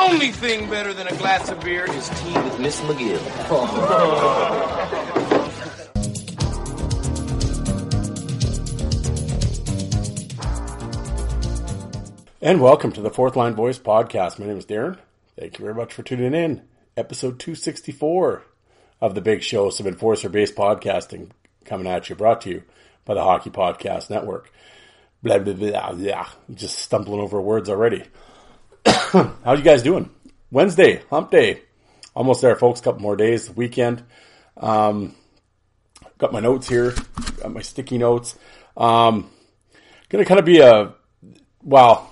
Only thing better than a glass of beer is tea with Miss McGill. And welcome to the Fourth Line Voice podcast. My name is Darren. Thank you very much for tuning in. Episode 264 of the big show, some enforcer based podcasting coming at you, brought to you by the Hockey Podcast Network. Blah, blah, blah. Just stumbling over words already. How you guys doing? Wednesday, hump day. Almost there, folks. Couple more days, weekend. Um, got my notes here, got my sticky notes. Um, gonna kind of be a, well,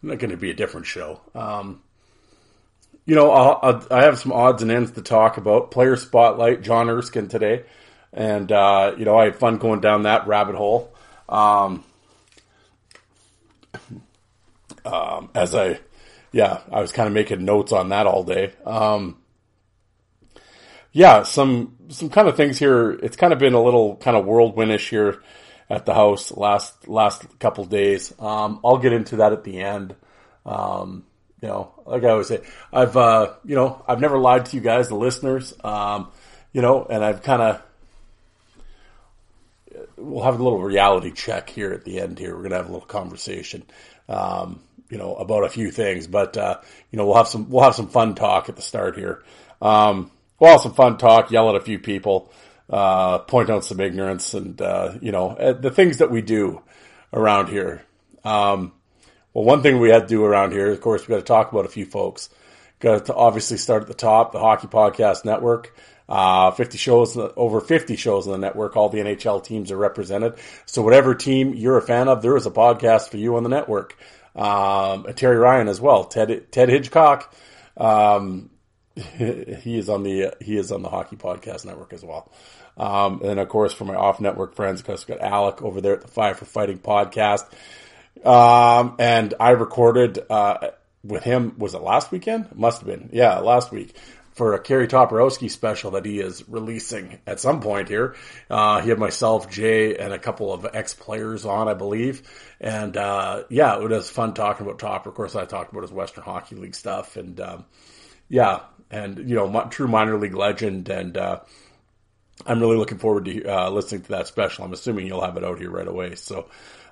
not to be a different show. Um, you know, I'll, I'll, I have some odds and ends to talk about. Player spotlight, John Erskine today, and uh, you know I had fun going down that rabbit hole. Um, um, as I, yeah, I was kind of making notes on that all day. Um, yeah, some some kind of things here. It's kind of been a little kind of whirlwindish here at the house last last couple days. Um, I'll get into that at the end. Um, you know, like I always say, I've uh, you know I've never lied to you guys, the listeners. Um, you know, and I've kind of we'll have a little reality check here at the end. Here, we're gonna have a little conversation. Um, you know about a few things, but uh, you know we'll have some we'll have some fun talk at the start here. Um, we'll have some fun talk, yell at a few people uh, point out some ignorance and, uh, you know, uh, the things that we do around here. Um, well, one thing we had to do around here, of course, we got to talk about a few folks. Got to obviously start at the top, the Hockey Podcast Network. Uh, 50 shows, over 50 shows on the network. All the NHL teams are represented. So whatever team you're a fan of, there is a podcast for you on the network. Um, Terry Ryan as well. Ted, Ted Hitchcock. Um, he is on the he is on the Hockey Podcast Network as well. Um, and of course, for my off network friends, because got Alec over there at the Five for Fighting podcast. Um, and I recorded uh, with him. Was it last weekend? Must have been. Yeah, last week for a Kerry Toporowski special that he is releasing at some point here. Uh, he had myself, Jay, and a couple of ex players on, I believe. And uh, yeah, it was fun talking about Topper. Of course, I talked about his Western Hockey League stuff, and um, yeah, and you know, true minor league legend, and uh, I'm really looking forward to uh, listening to that special. I'm assuming you'll have it out here right away. So,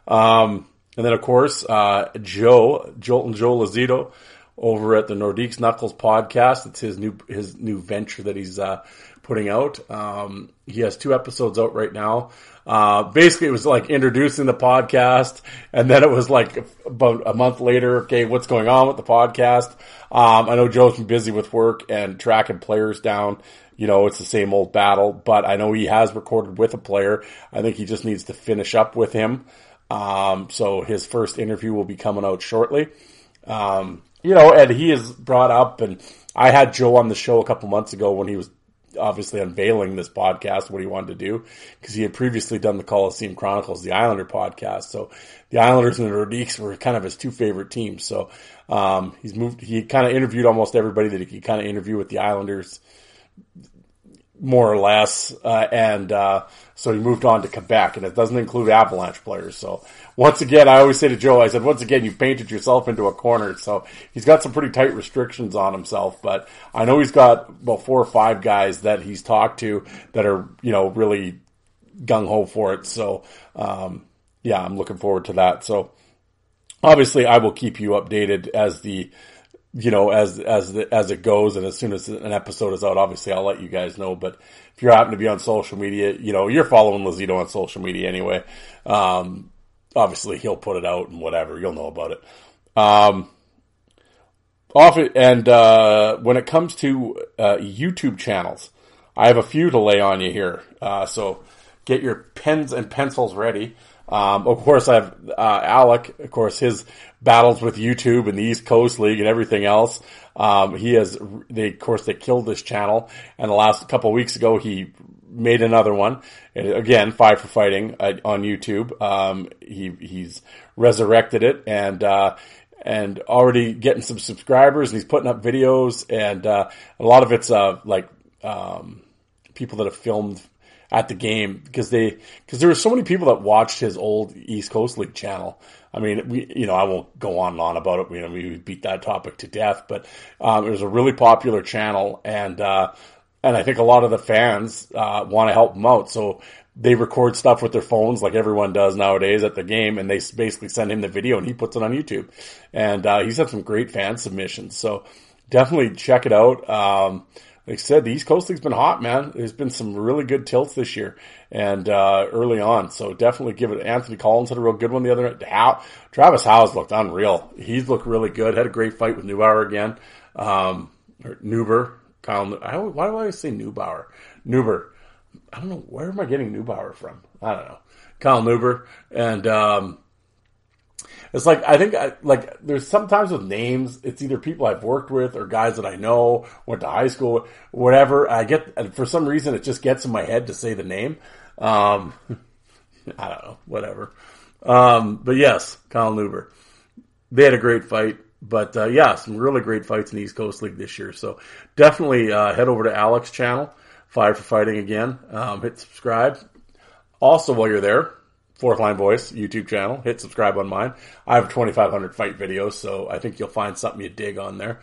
um, and then of course, uh, Joe, Joel and Joe Lazito over at the Nordiques Knuckles podcast. It's his new his new venture that he's uh, putting out. Um, he has two episodes out right now. Uh, basically, it was like introducing the podcast, and then it was like about a month later. Okay, what's going on with the podcast? Um, I know Joe's been busy with work and tracking players down. You know, it's the same old battle, but I know he has recorded with a player. I think he just needs to finish up with him. Um, so his first interview will be coming out shortly. Um, you know, and he is brought up, and I had Joe on the show a couple months ago when he was obviously unveiling this podcast, what he wanted to do, because he had previously done the Coliseum Chronicles, the Islander podcast. So the Islanders and the Nordiques were kind of his two favorite teams. So um, he's moved. He kind of interviewed almost everybody that he could kind of interview with the Islanders, more or less, uh, and uh, so he moved on to Quebec, and it doesn't include Avalanche players. So once again, I always say to Joe, I said, once again, you've painted yourself into a corner. So he's got some pretty tight restrictions on himself, but I know he's got about four or five guys that he's talked to that are, you know, really gung ho for it. So, um, yeah, I'm looking forward to that. So obviously I will keep you updated as the, you know, as, as, the, as it goes. And as soon as an episode is out, obviously I'll let you guys know, but if you happen to be on social media, you know, you're following Lazito on social media anyway. Um, obviously he'll put it out and whatever, you'll know about it. Um, often, and, uh, when it comes to, uh, YouTube channels, I have a few to lay on you here. Uh, so get your pens and pencils ready. Um, of course, I have uh, Alec. Of course, his battles with YouTube and the East Coast League and everything else. Um, he has, they, of course, they killed this channel. And the last couple weeks ago, he made another one. Again, five for fighting uh, on YouTube. Um, he he's resurrected it and uh, and already getting some subscribers. And he's putting up videos, and uh, a lot of it's uh, like um, people that have filmed at the game because they because there were so many people that watched his old East Coast League channel. I mean, we you know I won't go on and on about it. You know, we beat that topic to death, but um, it was a really popular channel, and uh, and I think a lot of the fans uh, want to help him out. So they record stuff with their phones like everyone does nowadays at the game, and they basically send him the video, and he puts it on YouTube. And uh, he's had some great fan submissions, so definitely check it out. Um, like I said, the East Coast League's been hot, man. There's been some really good tilts this year and uh, early on. So definitely give it. Anthony Collins had a real good one the other night. How, Travis Howe's looked unreal. He's looked really good. Had a great fight with Neubauer again. Um, or Neuber. Kyle, I, why do I say Neubauer? Neuber. I don't know. Where am I getting Neubauer from? I don't know. Kyle Neuber. And um, it's like I think I, like there's sometimes with names, it's either people I've worked with or guys that I know, went to high school, whatever. I get for some reason it just gets in my head to say the name. Um, I don't know, whatever. Um, but yes, Kyle Neuber. They had a great fight. But uh, yeah, some really great fights in the East Coast League this year. So definitely uh, head over to Alex's channel, Five for Fighting again. Um, hit subscribe. Also, while you're there, Fourth Line Voice YouTube channel. Hit subscribe on mine. I have 2,500 fight videos, so I think you'll find something you dig on there.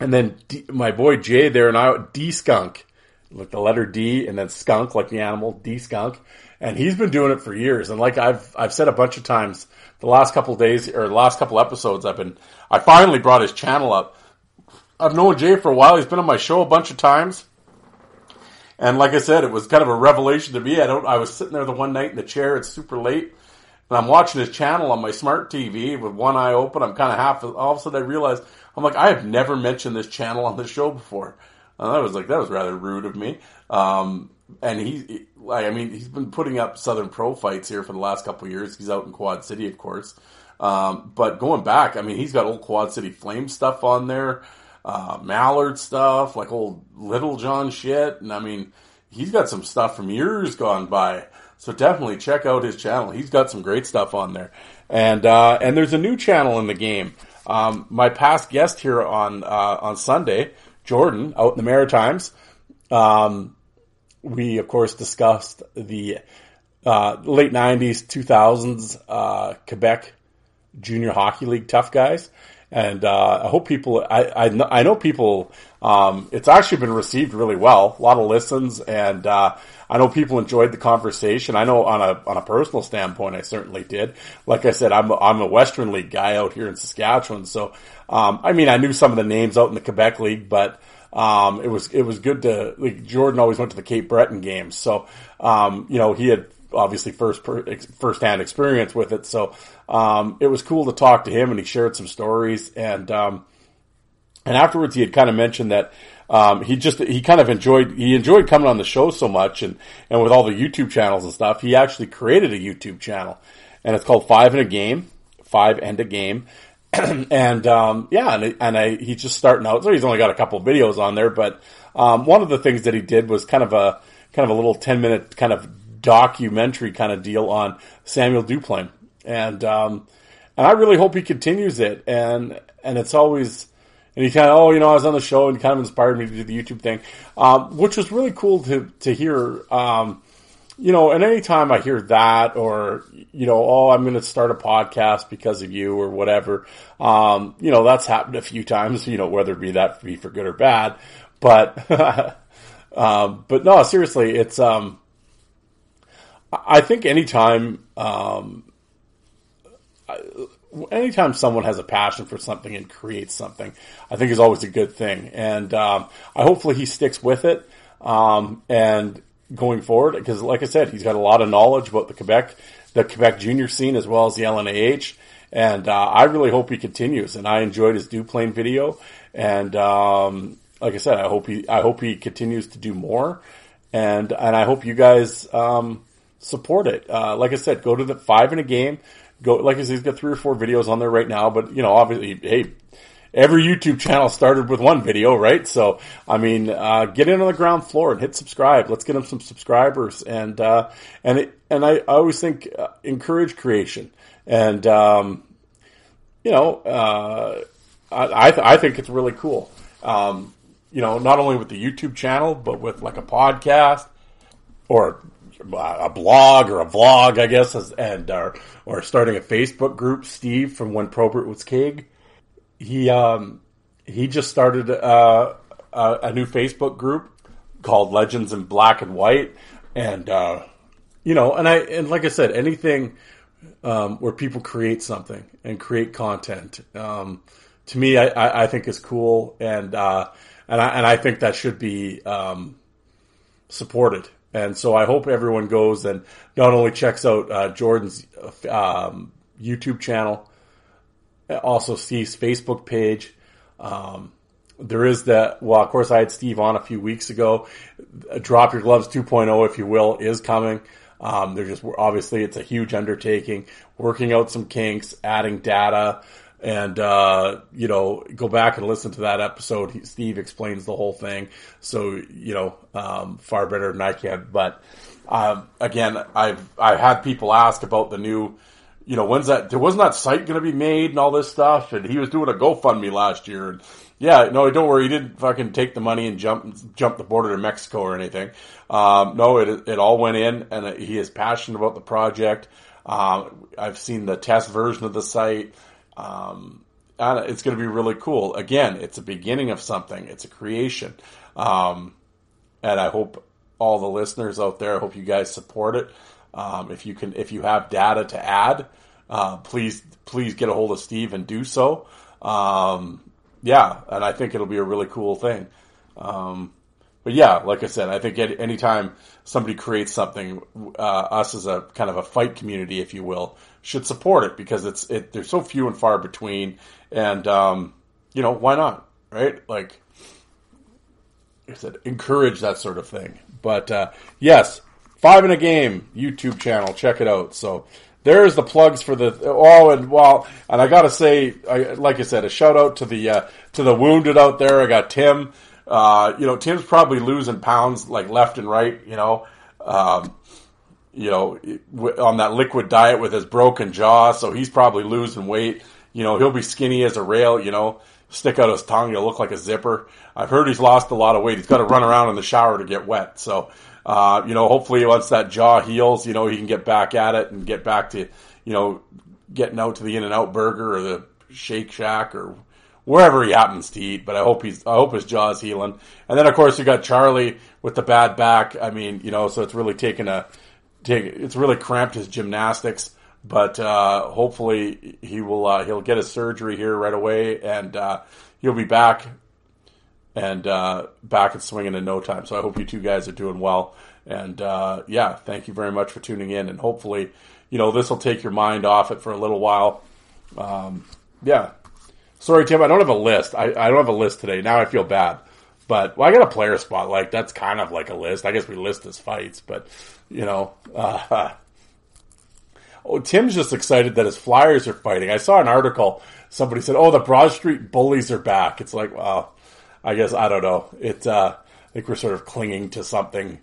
And then D, my boy Jay there and I, D Skunk, like the letter D and then skunk, like the animal, D Skunk. And he's been doing it for years. And like I've, I've said a bunch of times, the last couple days or the last couple episodes, I've been, I finally brought his channel up. I've known Jay for a while. He's been on my show a bunch of times. And like I said, it was kind of a revelation to me. I don't. I was sitting there the one night in the chair. It's super late, and I'm watching his channel on my smart TV with one eye open. I'm kind of half. All of a sudden, I realized I'm like, I have never mentioned this channel on the show before. And I was like that was rather rude of me. Um, and he, I mean, he's been putting up Southern Pro fights here for the last couple years. He's out in Quad City, of course. Um, but going back, I mean, he's got old Quad City Flame stuff on there uh, Mallard stuff, like old Little John shit. And I mean, he's got some stuff from years gone by. So definitely check out his channel. He's got some great stuff on there. And, uh, and there's a new channel in the game. Um, my past guest here on, uh, on Sunday, Jordan out in the Maritimes. Um, we of course discussed the uh, late '90s, 2000s uh, Quebec Junior Hockey League tough guys, and uh, I hope people. I I, I know people. Um, it's actually been received really well. A lot of listens, and uh, I know people enjoyed the conversation. I know on a on a personal standpoint, I certainly did. Like I said, I'm a, I'm a Western League guy out here in Saskatchewan, so um, I mean, I knew some of the names out in the Quebec League, but um, it was it was good to like Jordan always went to the Cape Breton games, so um, you know he had obviously first first hand experience with it, so um, it was cool to talk to him, and he shared some stories, and um, and afterwards he had kind of mentioned that um, he just he kind of enjoyed he enjoyed coming on the show so much, and and with all the YouTube channels and stuff, he actually created a YouTube channel, and it's called Five and a Game, Five and a Game, and um, yeah, and, and I, he's just starting out. So he's only got a couple videos on there, but um, one of the things that he did was kind of a kind of a little ten minute kind of documentary kind of deal on Samuel Duplain, and um, and I really hope he continues it. And and it's always and he kind of oh you know I was on the show and kind of inspired me to do the YouTube thing, um, which was really cool to to hear. Um, you know, and anytime I hear that or, you know, oh, I'm going to start a podcast because of you or whatever, um, you know, that's happened a few times, you know, whether it be that be for good or bad. But, um, but no, seriously, it's, um, I think anytime, um, anytime someone has a passion for something and creates something, I think is always a good thing. And, um, I hopefully he sticks with it. Um, and, going forward because, like I said, he's got a lot of knowledge about the Quebec, the Quebec junior scene as well as the LNAH, and uh, I really hope he continues. And I enjoyed his Duplain video, and um, like I said, I hope he, I hope he continues to do more, and and I hope you guys um, support it. Uh, like I said, go to the five in a game. Go, like I said, he's got three or four videos on there right now, but you know, obviously, hey, every YouTube channel started with one video, right? So, I mean, uh, get in on the ground floor and hit subscribe. Let's get them some subscribers, and uh, and it, and I, I always think uh, encourage creation, and um, you know, uh, I I, th- I, think it's really cool. Um, you know, not only with the YouTube channel, but with like a podcast or a blog or a vlog, I guess, and or, or starting a Facebook group. Steve from When Probert Was King he um, he just started uh, a, a, new Facebook group called Legends in Black and White, and uh, you know, and I and like I said, anything um, where people create something and create content, um, to me, I, I, I, think is cool, and uh, and I and I think that should be um, supported. And so I hope everyone goes and not only checks out uh, Jordan's um, YouTube channel, also Steve's Facebook page. Um, there is that. Well, of course, I had Steve on a few weeks ago. Drop Your Gloves 2.0, if you will, is coming. Um, they're just obviously it's a huge undertaking, working out some kinks, adding data, and uh, you know go back and listen to that episode. He, Steve explains the whole thing, so you know um, far better than I can. But um, again, I've I've had people ask about the new you know, when's that? Wasn't that site going to be made and all this stuff. And he was doing a GoFundMe last year. And yeah, no, don't worry. He didn't fucking take the money and jump jump the border to Mexico or anything. Um, no, it it all went in, and he is passionate about the project. Um, I've seen the test version of the site. Um, it's going to be really cool. Again, it's a beginning of something. It's a creation. Um, and I hope all the listeners out there, I hope you guys support it. Um, if you can, if you have data to add, uh, please please get a hold of Steve and do so. Um, yeah, and I think it'll be a really cool thing. Um, but yeah, like I said, I think any, anytime somebody creates something, uh, us as a kind of a fight community, if you will, should support it because it's it. They're so few and far between, and um, you know why not, right? Like I said, encourage that sort of thing. But uh, yes, Five in a Game YouTube channel. Check it out. So there's the plugs for the oh and well and I gotta say I, like I said a shout out to the uh, to the wounded out there. I got Tim. Uh, you know Tim's probably losing pounds like left and right. You know. Um, you know, on that liquid diet with his broken jaw, so he's probably losing weight. You know, he'll be skinny as a rail. You know, stick out his tongue. He'll look like a zipper. I've heard he's lost a lot of weight. He's got to run around in the shower to get wet. So, uh, you know, hopefully once that jaw heals, you know, he can get back at it and get back to, you know, getting out to the In and Out Burger or the Shake Shack or wherever he happens to eat. But I hope he's, I hope his jaw's healing. And then of course you got Charlie with the bad back. I mean, you know, so it's really taken a, take, it's really cramped his gymnastics. But uh, hopefully he will, uh, he'll get his surgery here right away, and uh, he'll be back and uh, back and swinging in no time. So I hope you two guys are doing well. And uh, yeah, thank you very much for tuning in. And hopefully, you know, this will take your mind off it for a little while. Um, yeah. Sorry, Tim, I don't have a list. I, I don't have a list today. Now I feel bad. But well, I got a player spot. Like that's kind of like a list. I guess we list as fights, but you know, uh, oh, Tim's just excited that his Flyers are fighting. I saw an article. Somebody said, "Oh, the Broad Street Bullies are back." It's like, well, I guess I don't know. It's uh, I think we're sort of clinging to something,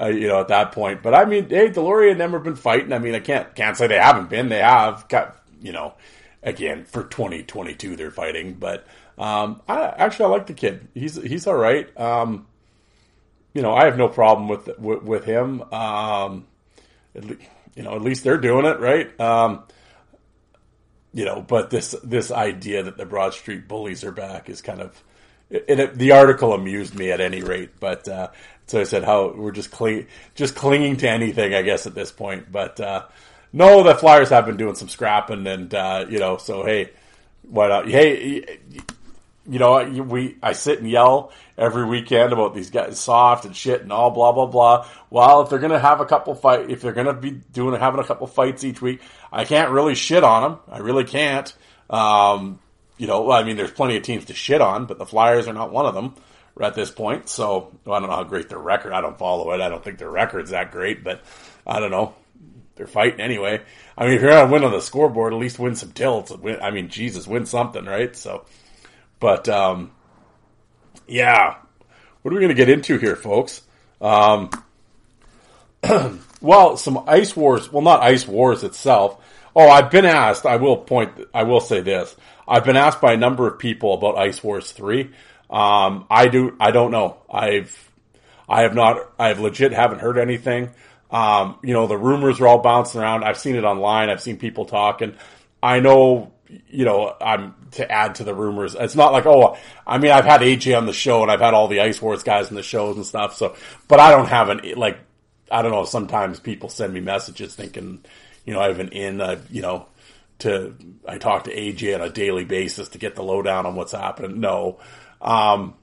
uh, you know, at that point. But I mean, hey, Deslauriers never been fighting. I mean, I can't can't say they haven't been. They have got, you know, again for 2022 they're fighting. But um, I actually I like the kid. He's he's all right. Um, you know, I have no problem with with, with him. Um, you know, at least they're doing it right. Um, you know, but this this idea that the Broad Street Bullies are back is kind of it, it, the article amused me at any rate. But uh, so I said, how we're just cling, just clinging to anything, I guess, at this point. But uh, no, the Flyers have been doing some scrapping, and uh, you know, so hey, why not? Hey, you know, we I sit and yell every weekend about these guys soft and shit and all blah blah blah. Well, if they're gonna have a couple fight, if they're gonna be doing having a couple fights each week, I can't really shit on them. I really can't. Um, you know, I mean, there's plenty of teams to shit on, but the Flyers are not one of them at this point. So well, I don't know how great their record. I don't follow it. I don't think their record's that great, but I don't know. They're fighting anyway. I mean, if you're gonna win on the scoreboard, at least win some tilts. I mean, Jesus, win something, right? So. But um, yeah, what are we going to get into here, folks? Um, well, some ice wars. Well, not ice wars itself. Oh, I've been asked. I will point. I will say this. I've been asked by a number of people about Ice Wars three. Um, I do. I don't know. I've. I have not. I've legit haven't heard anything. Um, you know, the rumors are all bouncing around. I've seen it online. I've seen people talking. I know you know, I'm to add to the rumors. It's not like, oh, I mean, I've had AJ on the show and I've had all the Ice Wars guys in the shows and stuff. So, but I don't have an, like, I don't know. Sometimes people send me messages thinking, you know, I have an in, uh, you know, to, I talk to AJ on a daily basis to get the lowdown on what's happening. No. Um,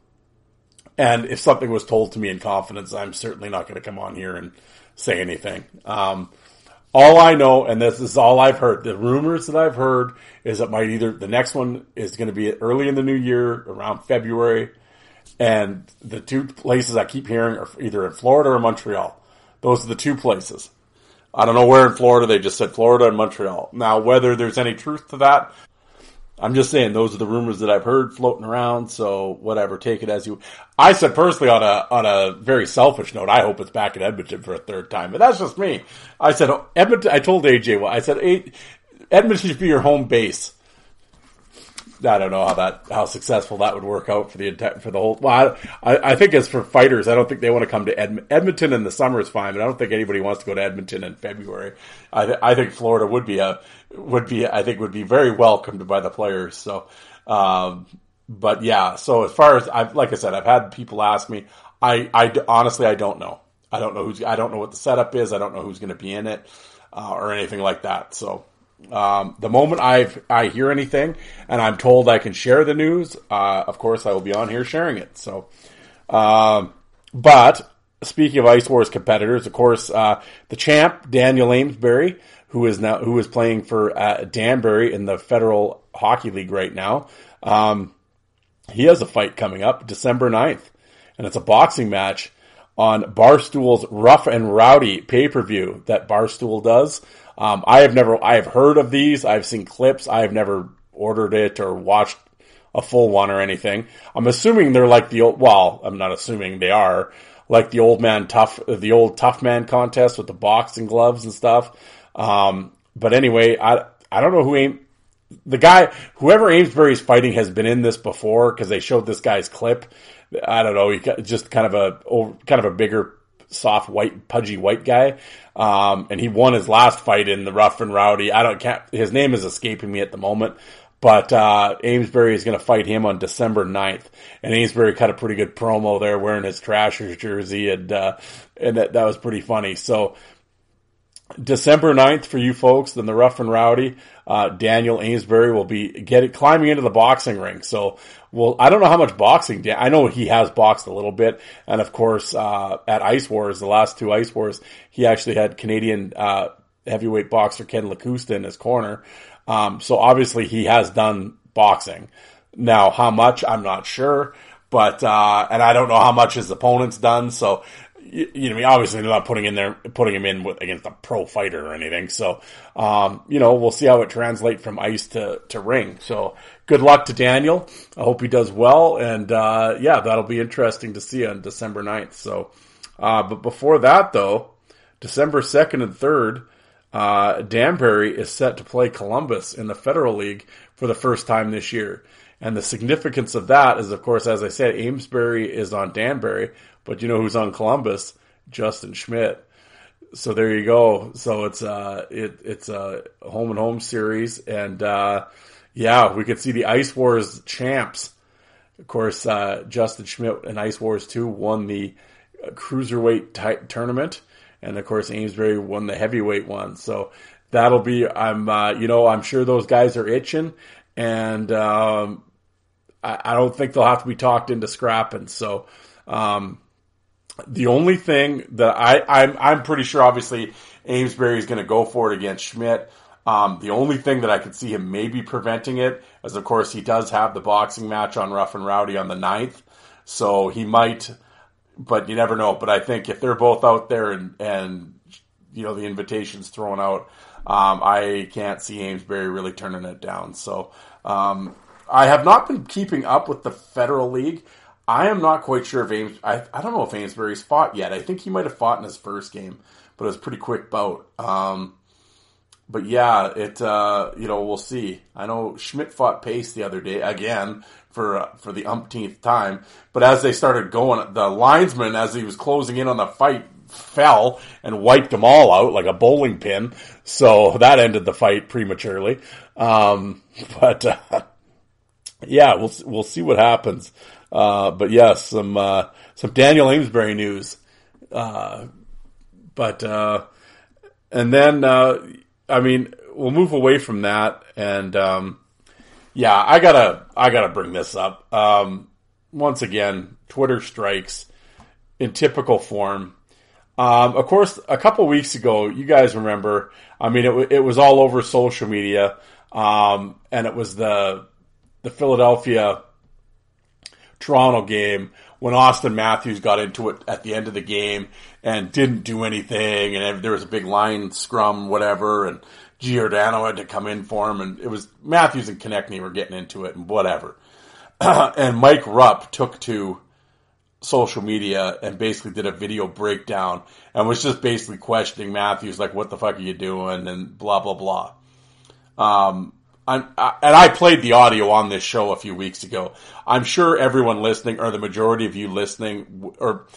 and if something was told to me in confidence, I'm certainly not going to come on here and say anything. Um, all I know, and this is all I've heard, the rumors that I've heard is that might either the next one is going to be early in the new year, around February, and the two places I keep hearing are either in Florida or Montreal. Those are the two places. I don't know where in Florida. They just said Florida and Montreal. Now, whether there's any truth to that, I'm just saying those are the rumors that I've heard floating around. So whatever, take it as you. I said personally on a on a very selfish note, I hope it's back in Edmonton for a third time, but that's just me. I said oh, Edmonton. I told AJ, well, I said Edmonton should be your home base. I don't know how that how successful that would work out for the for the whole. Well, I, I think as for fighters, I don't think they want to come to Ed, Edmonton in the summer is fine, but I don't think anybody wants to go to Edmonton in February. I th- I think Florida would be a would be I think would be very welcomed by the players. So, um, but yeah. So as far as I've like I said, I've had people ask me. I I honestly I don't know. I don't know who's I don't know what the setup is. I don't know who's going to be in it uh, or anything like that. So um, the moment I I hear anything and I'm told I can share the news, uh, of course I will be on here sharing it. So, um, but speaking of Ice Wars competitors, of course, uh, the champ Daniel Amesbury, who is now who is playing for uh, Danbury in the Federal Hockey League right now, um, he has a fight coming up December 9th, and it's a boxing match on Barstool's Rough and Rowdy pay per view that Barstool does. Um, I have never, I have heard of these. I've seen clips. I have never ordered it or watched a full one or anything. I'm assuming they're like the old, well, I'm not assuming they are like the old man tough, the old tough man contest with the boxing gloves and stuff. Um, but anyway, I, I don't know who ain't the guy, whoever Amesbury is fighting, has been in this before because they showed this guy's clip. I don't know, he just kind of a kind of a bigger, soft white, pudgy white guy. Um, and he won his last fight in the rough and rowdy. I don't can't, his name is escaping me at the moment, but uh, Amesbury is going to fight him on December 9th. And Amesbury cut a pretty good promo there wearing his Trashers jersey, and uh, and that, that was pretty funny. So December 9th for you folks, then the rough and rowdy. Uh, Daniel Amesbury will be getting climbing into the boxing ring. So, well, I don't know how much boxing. I know he has boxed a little bit, and of course, uh, at Ice Wars, the last two Ice Wars, he actually had Canadian uh, heavyweight boxer Ken Lakusta in his corner. Um, so obviously, he has done boxing. Now, how much I'm not sure, but uh, and I don't know how much his opponent's done. So you, you know, obviously they're not putting in there, putting him in with, against a pro fighter or anything. So, um, you know, we'll see how it translates from ice to, to ring. So good luck to Daniel. I hope he does well. And, uh, yeah, that'll be interesting to see on December 9th. So, uh, but before that though, December 2nd and 3rd, uh, Danbury is set to play Columbus in the Federal League for the first time this year. And the significance of that is, of course, as I said, Amesbury is on Danbury, but you know who's on Columbus? Justin Schmidt. So there you go. So it's uh it it's a home and home series, and uh, yeah, we could see the Ice Wars champs. Of course, uh, Justin Schmidt and Ice Wars two won the cruiserweight t- tournament, and of course Amesbury won the heavyweight one. So that'll be I'm uh, you know I'm sure those guys are itching, and um, I, I, don't think they'll have to be talked into scrapping. So. Um, the only thing that I, I'm, I'm pretty sure, obviously, Amesbury is going to go for it against Schmidt. Um, the only thing that I could see him maybe preventing it is, of course, he does have the boxing match on Rough and Rowdy on the 9th. So he might, but you never know. But I think if they're both out there and, and you know, the invitation's thrown out, um, I can't see Amesbury really turning it down. So um, I have not been keeping up with the Federal League. I am not quite sure if Ames. I, I don't know if Amesbury's fought yet. I think he might have fought in his first game, but it was pretty quick bout. Um, but yeah, it uh, you know we'll see. I know Schmidt fought Pace the other day again for uh, for the umpteenth time. But as they started going, the linesman as he was closing in on the fight fell and wiped them all out like a bowling pin. So that ended the fight prematurely. Um, but uh, yeah, we'll we'll see what happens. Uh, but yes, some uh, some Daniel Amesbury news. Uh, but uh, and then uh, I mean, we'll move away from that, and um, yeah, I gotta I gotta bring this up. Um, once again, Twitter strikes in typical form. Um, of course, a couple weeks ago, you guys remember. I mean, it, it was all over social media, um, and it was the the Philadelphia Toronto game when Auston Matthews got into it at the end of the game and didn't do anything, and there was a big line scrum, whatever, and Giordano had to come in for him, and it was Matthews and Konecny were getting into it, and whatever. and Mike Rupp took to social media and basically did a video breakdown and was just basically questioning Matthews, like, what the fuck are you doing, and blah, blah, blah. Um, I, and I played the audio on this show a few weeks ago. I'm sure everyone listening, or the majority of you listening, or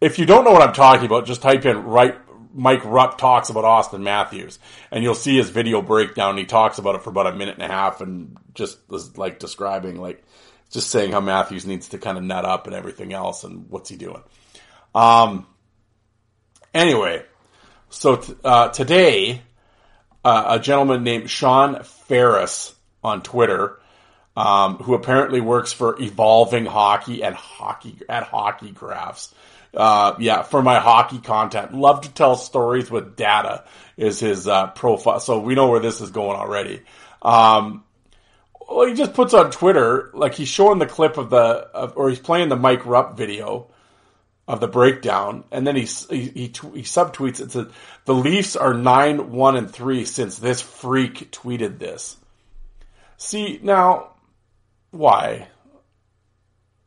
if you don't know what I'm talking about, just type in right. Mike Rupp talks about Auston Matthews, and you'll see his video breakdown. He talks about it for about a minute and a half, and just was like describing, like just saying how Matthews needs to kind of nut up and everything else, and what's he doing. Um. Anyway, so t- uh, today uh, a gentleman named Sean Ferris on Twitter, um, who apparently works for Evolving Hockey and Hockey at Hockey Graphs. Uh, yeah, for my hockey content. Love to tell stories with data is his uh, profile. So we know where this is going already. Um, well, he just puts on Twitter like he's showing the clip of the, of, or he's playing the Mike Rupp video of the breakdown, and then he he he, he subtweets it says the Leafs are nine one and three since this freak tweeted this. See now, why?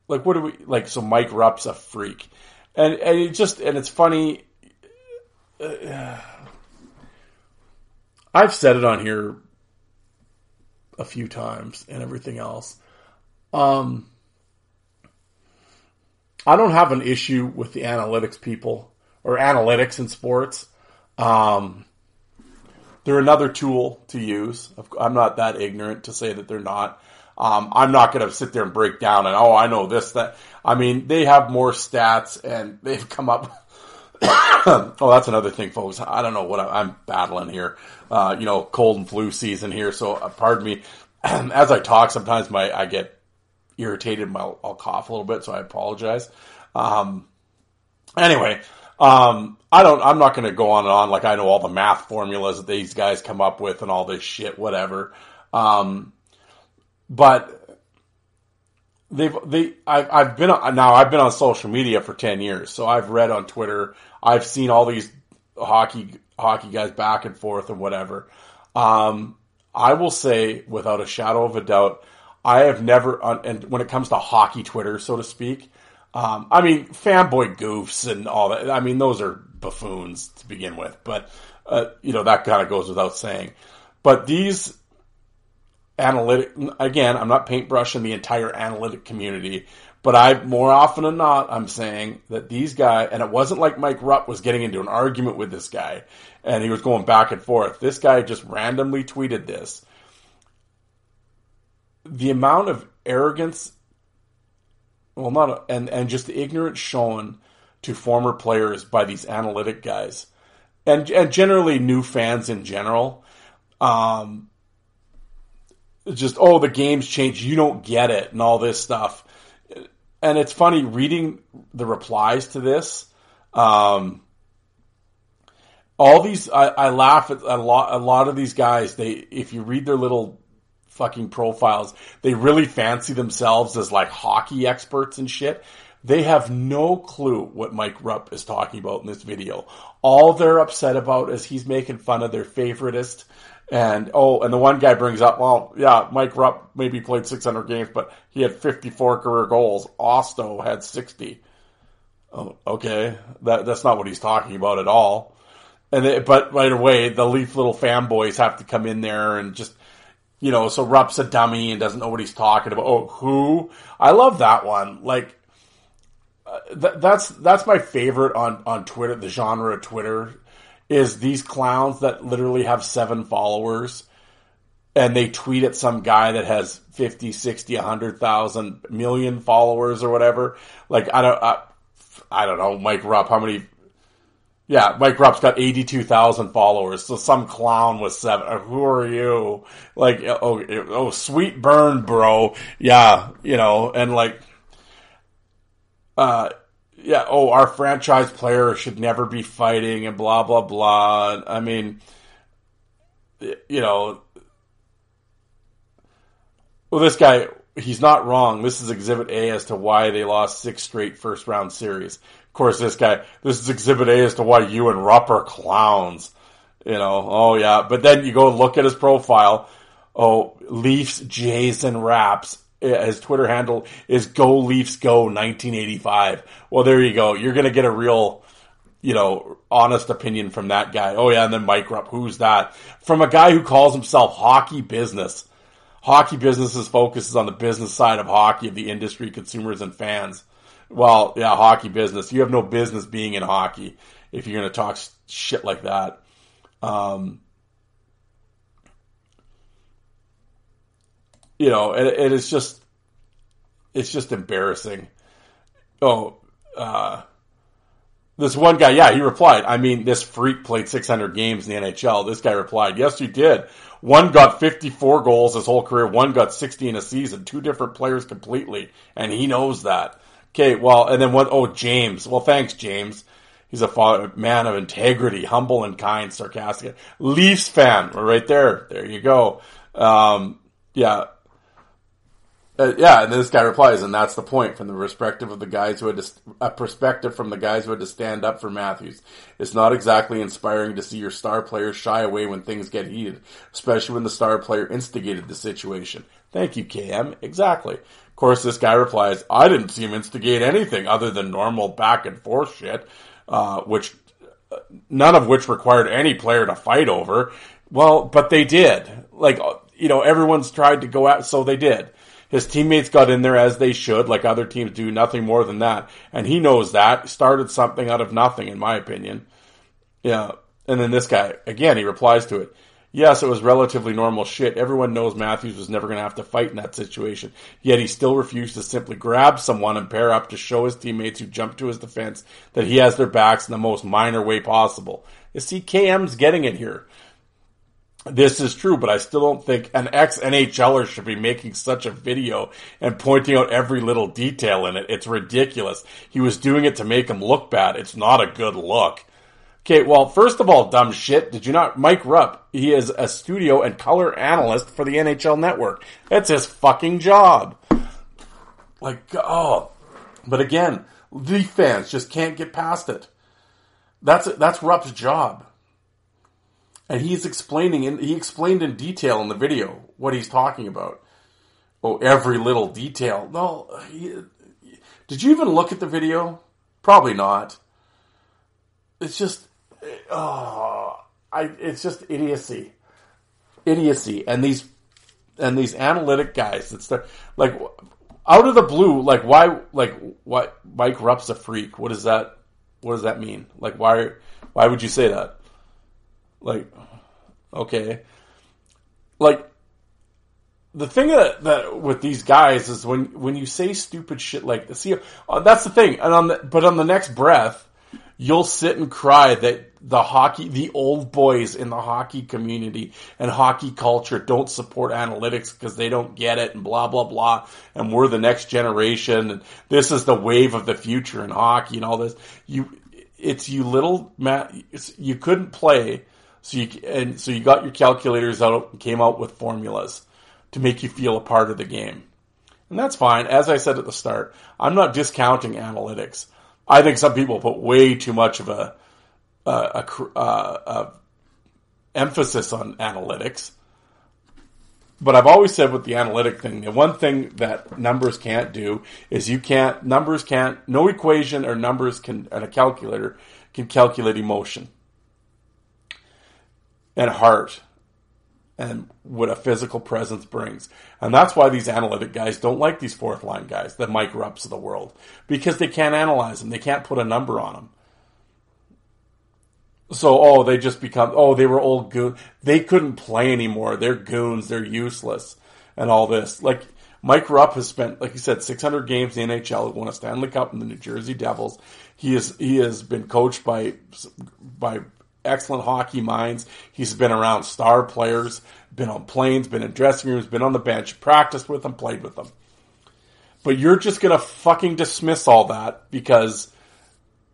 Like, what do we like? So Mike Rupp's a freak, and and it just and it's funny. Uh, I've said it on here a few times and everything else. Um, I don't have an issue with the analytics people or analytics in sports. Um, they're another tool to use. I'm not that ignorant to say that they're not. Um, I'm not going to sit there and break down and, oh, I know this, that. I mean, they have more stats and they've come up. oh, that's another thing, folks. I don't know what I, am battling here. Uh, you know, cold and flu season here. So, uh, pardon me. As I talk, sometimes my, I get irritated. I'll, I'll cough a little bit. So I apologize. Um, anyway, um, I don't, I'm not going to go on and on like I know all the math formulas that these guys come up with and all this shit, whatever. Um, but they've, they, I've, I've been on, now I've been on social media for 10 years. So I've read on Twitter. I've seen all these hockey, hockey guys back and forth and whatever. Um, I will say without a shadow of a doubt, I have never, and when it comes to hockey Twitter, so to speak, um, I mean, fanboy goofs and all that. I mean, those are buffoons to begin with, but, uh, you know, that kind of goes without saying. But these analytic, again, I'm not paintbrushing the entire analytic community, but I, more often than not, I'm saying that these guys, and it wasn't like Mike Rupp was getting into an argument with this guy and he was going back and forth. This guy just randomly tweeted this. The amount of arrogance well, not and and just the ignorance shown to former players by these analytic guys, and and generally new fans in general. Um, just oh, the game's changed. You don't get it, and all this stuff. And it's funny reading the replies to this. Um, all these, I, I laugh at a lot. A lot of these guys, they if you read their little fucking profiles. They really fancy themselves as like hockey experts and shit. They have no clue what Mike Rupp is talking about in this video. All they're upset about is he's making fun of their favoritist. And oh, and the one guy brings up, well, yeah, Mike Rupp maybe played 600 games, but he had 54 career goals. Auston had 60. Oh, okay, that that's not what he's talking about at all. And they, but right away, the Leaf little fanboys have to come in there and just you know, so Rupp's a dummy and doesn't know what he's talking about. Oh, who? I love that one. Like, uh, th- that's that's my favorite on on Twitter. The genre of Twitter is these clowns that literally have seven followers and they tweet at some guy that has 50, 60, 100,000 million followers or whatever. Like, I don't, I, I don't know, Mike Rupp, how many yeah, Mike Rupp's got 82,000 followers, so some clown with seven. Uh, who are you? Like, oh, oh, sweet burn, bro. Yeah, you know, and like, uh, yeah, oh, our franchise player should never be fighting and blah, blah, blah. I mean, you know, well, this guy, he's not wrong. This is exhibit A as to why they lost six straight first round series. Of course, this guy, this is exhibit A as to why you and Rupp are clowns. You know, oh yeah. But then you go look at his profile. Oh, Leafs, Jays, and Raps. His Twitter handle is Go Leafs Go 1985. Well, there you go. You're going to get a real, you know, honest opinion from that guy. Oh yeah, and then Mike Rupp. Who's that? From a guy who calls himself Hockey Business. Hockey Businesses focuses on the business side of hockey, of the industry, consumers, and fans. Well, yeah, hockey business. You have no business being in hockey if you're going to talk shit like that. Um, you know, it, it is just, it's just embarrassing. Oh, uh, this one guy, yeah, he replied. I mean, this freak played 600 games in the NHL. This guy replied, yes, you did. One got 54 goals his whole career. One got 60 in a season. Two different players completely. And he knows that. Okay, well, and then what? Oh, James. Well, thanks, James. He's a man of integrity, humble and kind, sarcastic. Leafs fan, right there. There you go. Um, yeah. Uh, yeah, and this guy replies, and that's the point from the perspective of the guys who had to, a perspective from the guys who had to stand up for Matthews. It's not exactly inspiring to see your star player shy away when things get heated, especially when the star player instigated the situation. Thank you, KM. Exactly. Of course, this guy replies, I didn't see him instigate anything other than normal back and forth shit, uh, which none of which required any player to fight over. Well, but they did. Like, you know, everyone's tried to go out, so they did. His teammates got in there as they should, like other teams do, nothing more than that. And he knows that. Started something out of nothing, in my opinion. Yeah. And then this guy, again, he replies to it. Yes, it was relatively normal shit. Everyone knows Matthews was never going to have to fight in that situation. Yet he still refused to simply grab someone and pair up to show his teammates who jumped to his defense that he has their backs in the most minor way possible. You see, KM's getting it here this is true, but I still don't think an ex NHLer should be making such a video and pointing out every little detail in it. It's ridiculous. He was doing it to make him look bad. It's not a good look. Okay, well, first of all, dumb shit, did you not? Mike Rupp, he is a studio and color analyst for the NHL network. That's his fucking job. Like, oh. But again, the fans just can't get past it. That's, that's Rupp's job and he's explaining in, he explained in detail in the video what he's talking about. Oh, every little detail. No, he, did you even look at the video? Probably not. It's just, eh, oh, I, it's just idiocy, idiocy, and these, and these analytic guys that start like out of the blue, like why, like what? Mike Rupp's a freak. What does that? What does that mean? Like why? Why would you say that? Like, okay. Like, the thing that, that with these guys is when when you say stupid shit like this, see, uh, that's the thing. And on the but on the next breath, you'll sit and cry that the hockey, the old boys in the hockey community and hockey culture don't support analytics because they don't get it and blah blah blah. And we're the next generation and this is the wave of the future in hockey and all this. You, it's you little Matt. You couldn't play so you and so you got your calculators out and came out with formulas to make you feel a part of the game. And that's fine. As I said at the start, I'm not discounting analytics. I think some people put way too much of a, a, a, a emphasis on analytics. But I've always said with the analytic thing, the one thing that numbers can't do is you can't, numbers can't, no equation or numbers can, and a calculator can calculate emotion and heart and what a physical presence brings. And that's why these analytic guys don't like these fourth line guys, the Mike Rupps of the world, because they can't analyze them. They can't put a number on them. So, oh, they just become, oh, they were old goons. They couldn't play anymore. They're goons. They're useless and all this. Like, Mike Rupp has spent, like you said, 600 games in the NHL, won a Stanley Cup in the New Jersey Devils. He is, he has been coached by, by excellent hockey minds. He's been around star players, been on planes, been in dressing rooms, been on the bench, practiced with them, played with them. But you're just gonna fucking dismiss all that because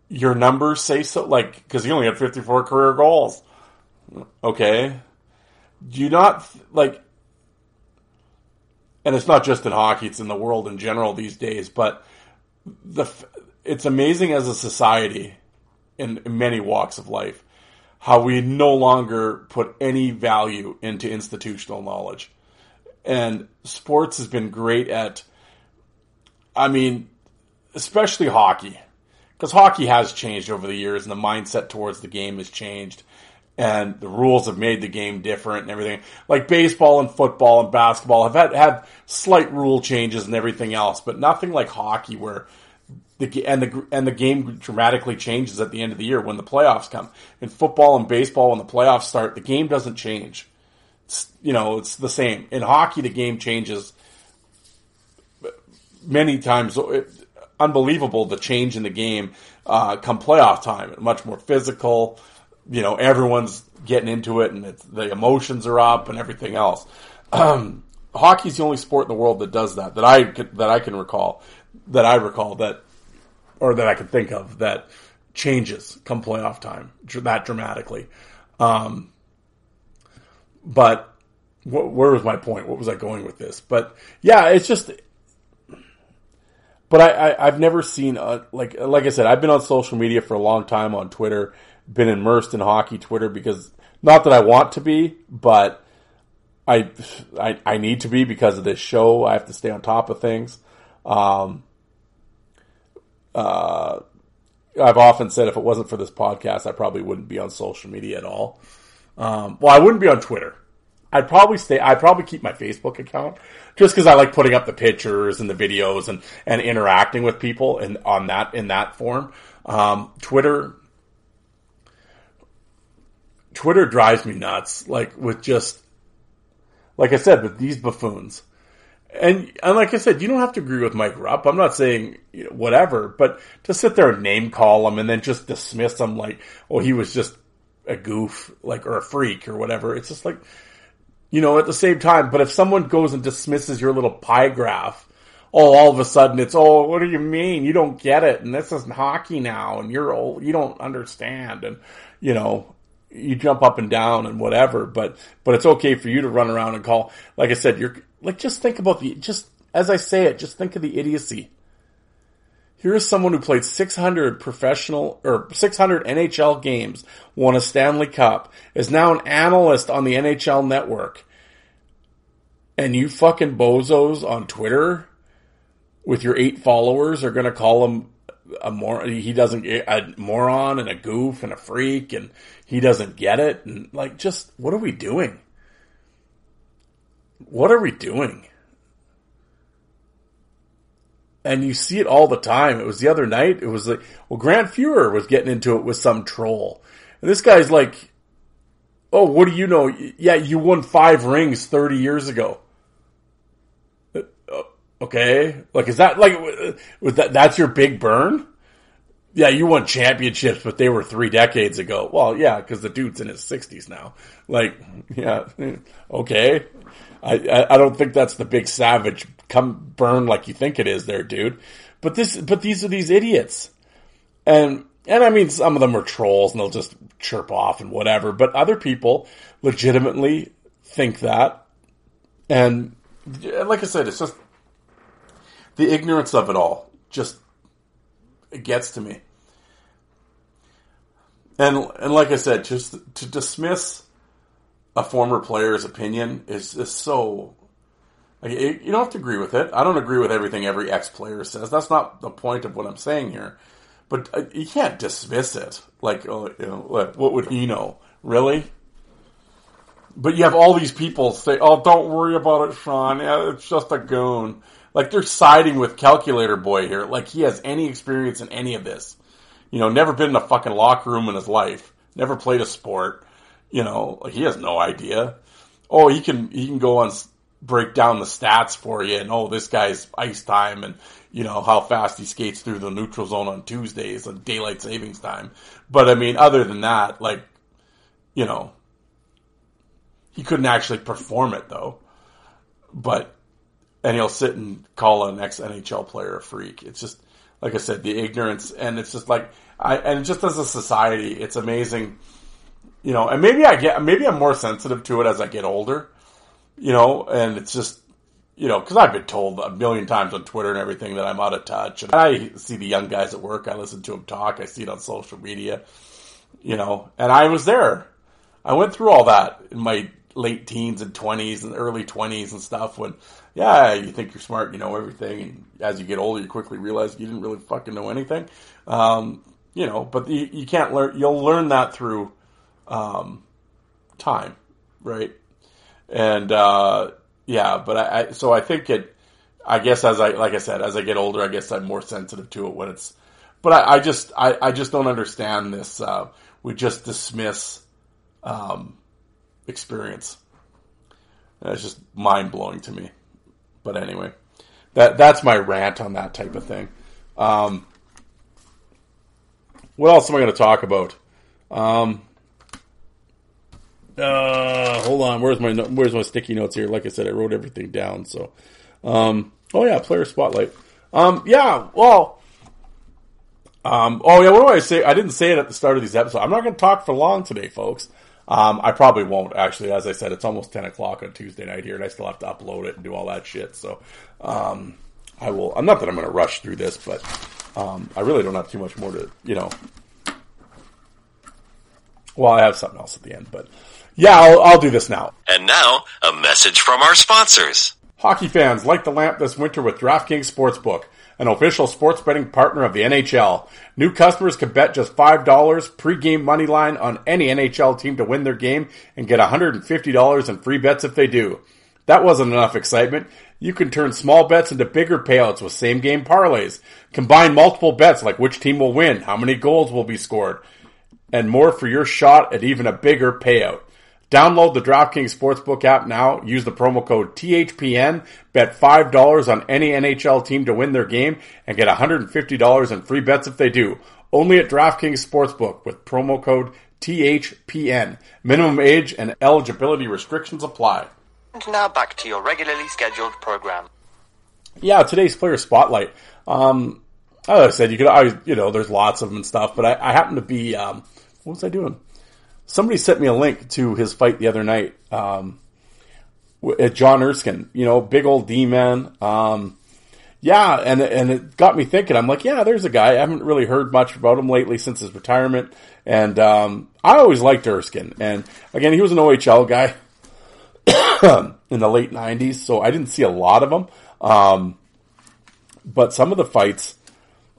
your numbers say so, like, because he only had 54 career goals. Okay. Do you not, like, and it's not just in hockey, it's in the world in general these days, but the, it's amazing as a society in many walks of life how we no longer put any value into institutional knowledge. And sports has been great at, I mean, especially hockey, because hockey has changed over the years and the mindset towards the game has changed and the rules have made the game different and everything. Like baseball and football and basketball have had, had slight rule changes and everything else, but nothing like hockey where the and the and the game dramatically changes at the end of the year when the playoffs come. In football and baseball, when the playoffs start, the game doesn't change. It's, you know, it's the same. In hockey, the game changes many times. It, unbelievable the change in the game uh, come playoff time. Much more physical. You know, everyone's getting into it, and the emotions are up and everything else. Um, hockey's the only sport in the world that does that that I that I can recall that I recall that or that I can think of that changes come playoff time that dramatically. Um, but wh- where was my point? What was I going with this? But yeah, it's just. But I, I have never seen a, like like I said I've been on social media for a long time on Twitter, been immersed in hockey Twitter because not that I want to be, but I I, I need to be because of this show. I have to stay on top of things. Um, uh, I've often said if it wasn't for this podcast, I probably wouldn't be on social media at all. Um, well, I wouldn't be on Twitter. I'd probably stay. I'd probably keep my Facebook account just because I like putting up the pictures and the videos and and interacting with people and on that in that form. Um, Twitter, Twitter drives me nuts. Like with just like I said, with these buffoons. And and like I said, you don't have to agree with Mike Rupp. I'm not saying you know, whatever, but to sit there and name call him and then just dismiss him like, oh, he was just a goof, like or a freak or whatever. It's just like you know, at the same time, but if someone goes and dismisses your little pie graph, oh, all of a sudden it's, oh, what do you mean? You don't get it. And this isn't hockey now. And you're old. You don't understand. And, you know, you jump up and down and whatever, but, but it's okay for you to run around and call. Like I said, you're like, just think about the, just as I say it, just think of the idiocy. Here's someone who played 600 professional or 600 NHL games, won a Stanley Cup, is now an analyst on the NHL network. And you fucking bozos on Twitter with your eight followers are going to call him a more he doesn't a moron and a goof and a freak and he doesn't get it and like just what are we doing? What are we doing? and you see it all the time. It was the other night. It was like, well, Grant Fuhr was getting into it with some troll, and this guy's like, "Oh, what do you know? Yeah, you won five rings thirty years ago." Uh, okay, like is that like was that that's your big burn? Yeah, you won championships, but they were three decades ago. Well, yeah, because the dude's in his sixties now. Like, yeah, okay. I, I, don't think that's the big savage come burn like you think it is there, dude. But this, but these are these idiots. And, and I mean, some of them are trolls and they'll just chirp off and whatever, but other people legitimately think that. And like I said, it's just the ignorance of it all just it gets to me. And and like I said, just to dismiss a former player's opinion is is so like, you don't have to agree with it. I don't agree with everything every ex player says. That's not the point of what I'm saying here. But uh, you can't dismiss it. Like, oh, you know, what would he know? Really? But you have all these people say, "Oh, don't worry about it, Sean. Yeah, it's just a goon." Like they're siding with Calculator Boy here. Like he has any experience in any of this. You know, never been in a fucking locker room in his life. Never played a sport. You know, he has no idea. Oh, he can he can go and break down the stats for you and oh this guy's ice time and you know how fast he skates through the neutral zone on Tuesdays and daylight savings time. But I mean other than that, like you know he couldn't actually perform it though. But and he'll sit and call an ex NHL player a freak. It's just like I said, the ignorance and it's just like I and just as a society, it's amazing. You know, and maybe I get maybe I'm more sensitive to it as I get older you know, and it's just, you know, because I've been told a million times on Twitter and everything that I'm out of touch. And I see the young guys at work. I listen to them talk. I see it on social media, you know, and I was there. I went through all that in my late teens and 20s and early 20s and stuff when, yeah, you think you're smart, you know everything. And as you get older, you quickly realize you didn't really fucking know anything. Um, you know, but you, you can't learn, you'll learn that through um, time, right? and uh, yeah, but I, I, so I think it. I guess as I like I said, as I get older, I guess I'm more sensitive to it when it's. But I, I just I, I just don't understand this. Uh, we just dismiss um, experience. It's just mind blowing to me. But anyway, that that's my rant on that type of thing. Um, what else am I going to talk about? Um, uh, hold on. Where's my where's my sticky notes here? Like I said, I wrote everything down. So, um, oh yeah, player spotlight. Um, yeah. Well, um, oh yeah. What do I say? I didn't say it at the start of these episodes. I'm not going to talk for long today, folks. Um, I probably won't actually. As I said, it's almost ten o'clock on Tuesday night here, and I still have to upload it and do all that shit. So, um, I will. I'm not that I'm going to rush through this, but um, I really don't have too much more to, you know. Well, I have something else at the end, but yeah, I'll, I'll do this now. And now, a message from our sponsors. Hockey fans, light the lamp this winter with DraftKings Sportsbook. an official sports betting partner of the NHL. New customers can bet just $5 pre-game money line on any NHL team to win their game and get $150 in free bets if they do. That wasn't enough excitement. You can turn small bets into bigger payouts with same game parlays. Combine multiple bets like which team will win, how many goals will be scored, and more for your shot at even a bigger payout. Download the DraftKings Sportsbook app now. Use the promo code THPN. Bet $5 on any NHL team to win their game and get $150 in free bets if they do. Only at DraftKings Sportsbook with promo code THPN. Minimum age and eligibility restrictions apply. And now back to your regularly scheduled program. Yeah, today's player spotlight. Um, as I said, you could, I, you know, there's lots of them and stuff, but I, I happen to be, um, what was I doing? Somebody sent me a link to his fight the other night um, at John Erskine. You know, big old D man. Um, yeah, and and it got me thinking. I'm like, yeah, there's a guy. I haven't really heard much about him lately since his retirement, and um, I always liked Erskine. And again, he was an OHL guy in the late '90s, so I didn't see a lot of him. Um, but some of the fights.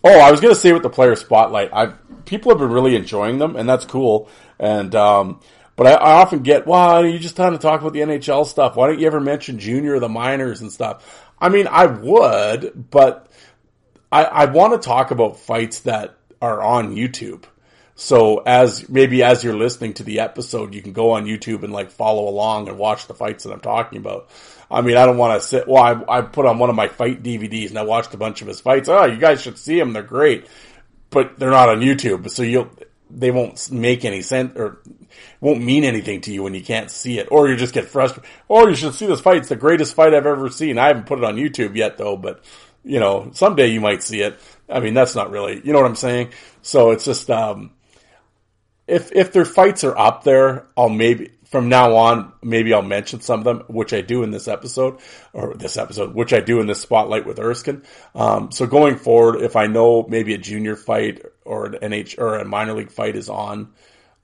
Oh, I was going to say with the player spotlight, I people have been really enjoying them, and that's cool. And, um, but I, I, often get, well, you just kind to talk about the NHL stuff. Why don't you ever mention junior or the minors and stuff? I mean, I would, but I, I want to talk about fights that are on YouTube. So as maybe as you're listening to the episode, you can go on YouTube and like follow along and watch the fights that I'm talking about. I mean, I don't want to sit. Well, I, I put on one of my fight DVDs and I watched a bunch of his fights. Oh, you guys should see them; they're great, but they're not on YouTube. So you'll they won't make any sense or won't mean anything to you when you can't see it, or you just get frustrated. Or you should see this fight; it's the greatest fight I've ever seen. I haven't put it on YouTube yet, though, but you know, someday you might see it. I mean, that's not really, you know what I'm saying? So it's just, um, if if their fights are up there, I'll maybe from now on, maybe I'll mention some of them, which I do in this episode, or this episode, which I do in this spotlight with Erskine. Um, so going forward, if I know maybe a junior fight or an NH or a minor league fight is on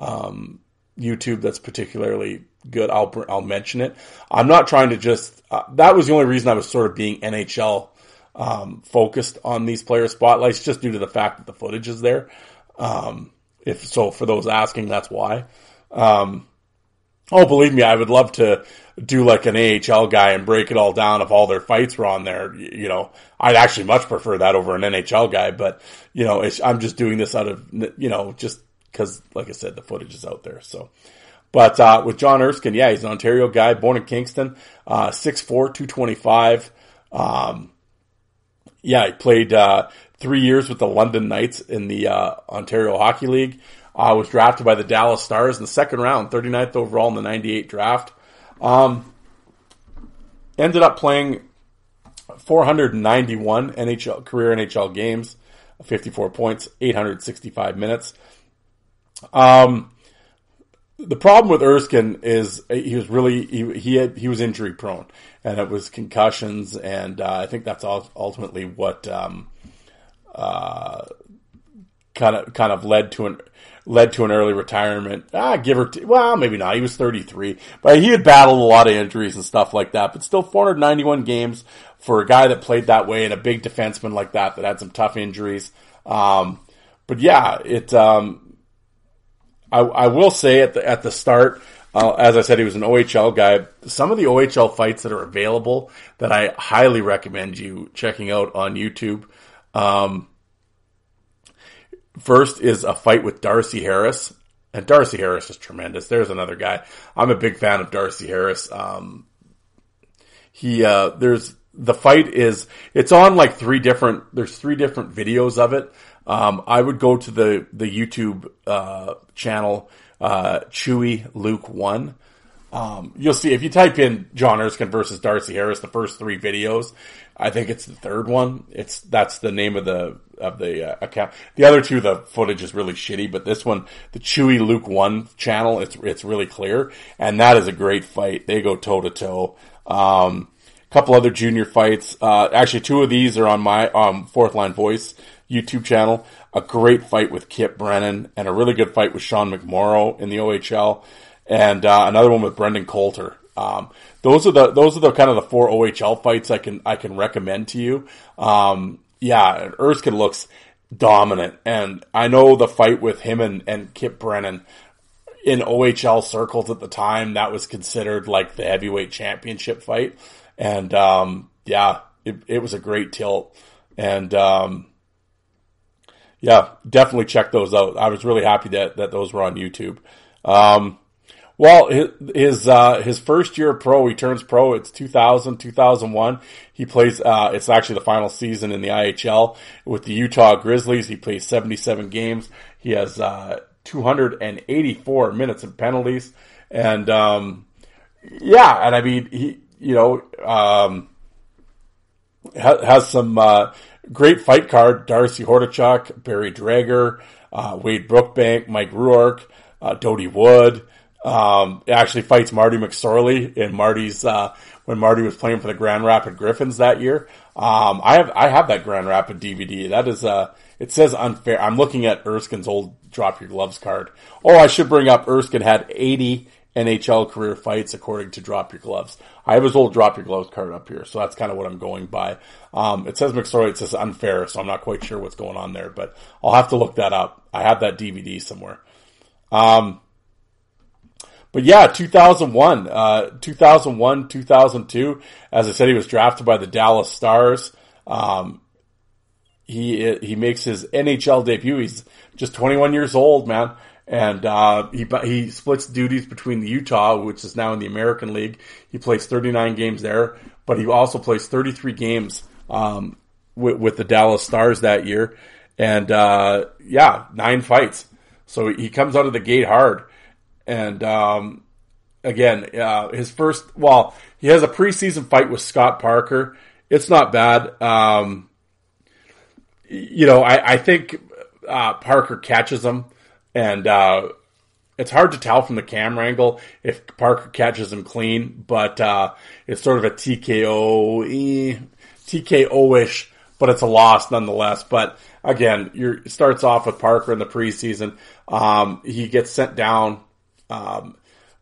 um, YouTube that's particularly good, I'll I'll mention it. I'm not trying to just. Uh, that was the only reason I was sort of being NHL um, focused on these player spotlights, just due to the fact that the footage is there. Um, if so, for those asking, that's why. Um, Oh, believe me, I would love to do like an AHL guy and break it all down if all their fights were on there. You know, I'd actually much prefer that over an NHL guy, but you know, I'm just doing this out of, you know, just cause like I said, the footage is out there. So, but, uh, with John Erskine, yeah, he's an Ontario guy, born in Kingston, uh, 6'4", 225. Um, yeah, he played, uh, three years with the London Knights in the, uh, Ontario Hockey League. Uh, was drafted by the Dallas Stars in the second round, 39th overall in the 98 draft. Um, ended up playing 491 NHL career NHL games, 54 points, 865 minutes. Um, the problem with Erskine is he was really he he had he was injury prone, and it was concussions, and uh, I think that's ultimately what um, uh, kind of kind of led to an led to an early retirement. Ah, give or t- well, maybe not. He was 33, but he had battled a lot of injuries and stuff like that. But still, 491 games for a guy that played that way and a big defenseman like that that had some tough injuries. Um, but yeah, it. Um, I, I will say at the at the start. Uh, as I said, he was an OHL guy. Some of the OHL fights that are available that I highly recommend you checking out on YouTube. Um, First is a fight with Darcy Harris. And Darcy Harris is tremendous. There's another guy. I'm a big fan of Darcy Harris. Um, he, uh, there's, the fight is, it's on like three different, there's three different videos of it. Um, I would go to the, the YouTube, uh, channel, uh, Chewy Luke 1. Um, you'll see if you type in John Erskine versus Darcy Harris, the first three videos, I think it's the third one. It's that's the name of the of the uh, account. The other two, the footage is really shitty, but this one, the Chewy Luke One channel, it's it's really clear, and that is a great fight. They go toe to toe. A couple other junior fights. Uh, actually, two of these are on my um, Fourth Line Voice YouTube channel. A great fight with Kip Brennan, and a really good fight with Sean McMorrow in the OHL, and uh, another one with Brendan Coulter. Um, those are the those are the kind of the four OHL fights I can I can recommend to you. Um, yeah, Erskine looks dominant. And I know the fight with him and, and Kip Brennan in OHL circles at the time, that was considered like the heavyweight championship fight. And, um, yeah, it, it was a great tilt. And, um, yeah, definitely check those out. I was really happy that, that those were on YouTube. Um, well, his his, uh, his first year pro, he turns pro. It's 2000, 2001. He plays. Uh, it's actually the final season in the IHL with the Utah Grizzlies. He plays 77 games. He has uh, 284 minutes of penalties, and um, yeah, and I mean he, you know, um, has some uh, great fight card. Darcy Hordichuk, Barry Dreger, uh, Wade Brookbank, Mike Ruark, uh, Dody Wood. Um, actually fights Marty McSorley in Marty's, uh, when Marty was playing for the Grand Rapid Griffins that year. Um, I have, I have that Grand Rapid DVD. That is, uh, it says unfair. I'm looking at Erskine's old drop your gloves card. Oh, I should bring up Erskine had 80 NHL career fights according to Drop Your Gloves. I have his old Drop Your Gloves card up here, so that's kind of what I'm going by. Um, it says McSorley, it says unfair, so I'm not quite sure what's going on there, but I'll have to look that up. I have that DVD somewhere. Um, but yeah, 2001, uh, 2001, 2002. As I said, he was drafted by the Dallas Stars. Um, he he makes his NHL debut. He's just 21 years old, man, and uh, he he splits duties between the Utah, which is now in the American League. He plays 39 games there, but he also plays 33 games um, with, with the Dallas Stars that year, and uh, yeah, nine fights. So he comes out of the gate hard. And um, again, uh, his first, well, he has a preseason fight with Scott Parker. It's not bad. Um, you know, I, I think uh, Parker catches him, and uh, it's hard to tell from the camera angle if Parker catches him clean, but uh, it's sort of a TKO, TKO ish, but it's a loss nonetheless. But again, you starts off with Parker in the preseason. Um, he gets sent down um,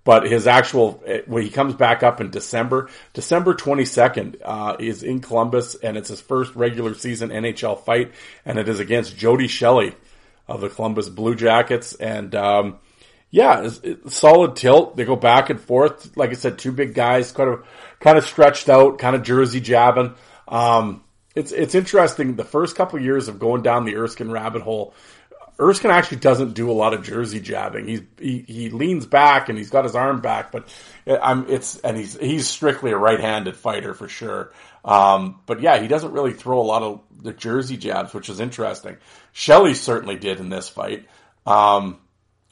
but his actual when he comes back up in December, December 22nd uh, is in Columbus, and it's his first regular season NHL fight, and it is against Jody Shelley of the Columbus Blue Jackets, and um, yeah, it's, it's solid tilt. They go back and forth. Like I said, two big guys, kind of kind of stretched out, kind of jersey jabbing. Um, it's it's interesting. The first couple of years of going down the Erskine rabbit hole Erskine actually doesn't do a lot of jersey jabbing. He's he, he leans back and he's got his arm back, but I'm it's and he's he's strictly a right-handed fighter for sure. Um, but yeah, he doesn't really throw a lot of the jersey jabs, which is interesting. Shelley certainly did in this fight, um,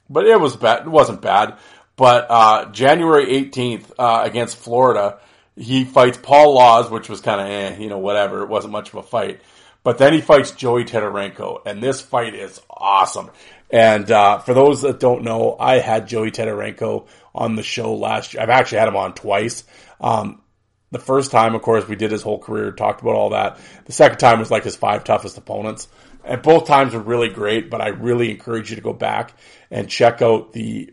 but it was bad. It wasn't bad. But uh, January 18th uh, against Florida, he fights Paul Laus, which was kind of eh, you know whatever. It wasn't much of a fight. But then he fights Joey Tetarenko, and this fight is awesome. And uh, for those that don't know, I had Joey Tetarenko on the show last year. I've actually had him on twice. Um, the first time, of course, we did his whole career, talked about all that. The second time was like his five toughest opponents. And both times were really great, but I really encourage you to go back and check out the,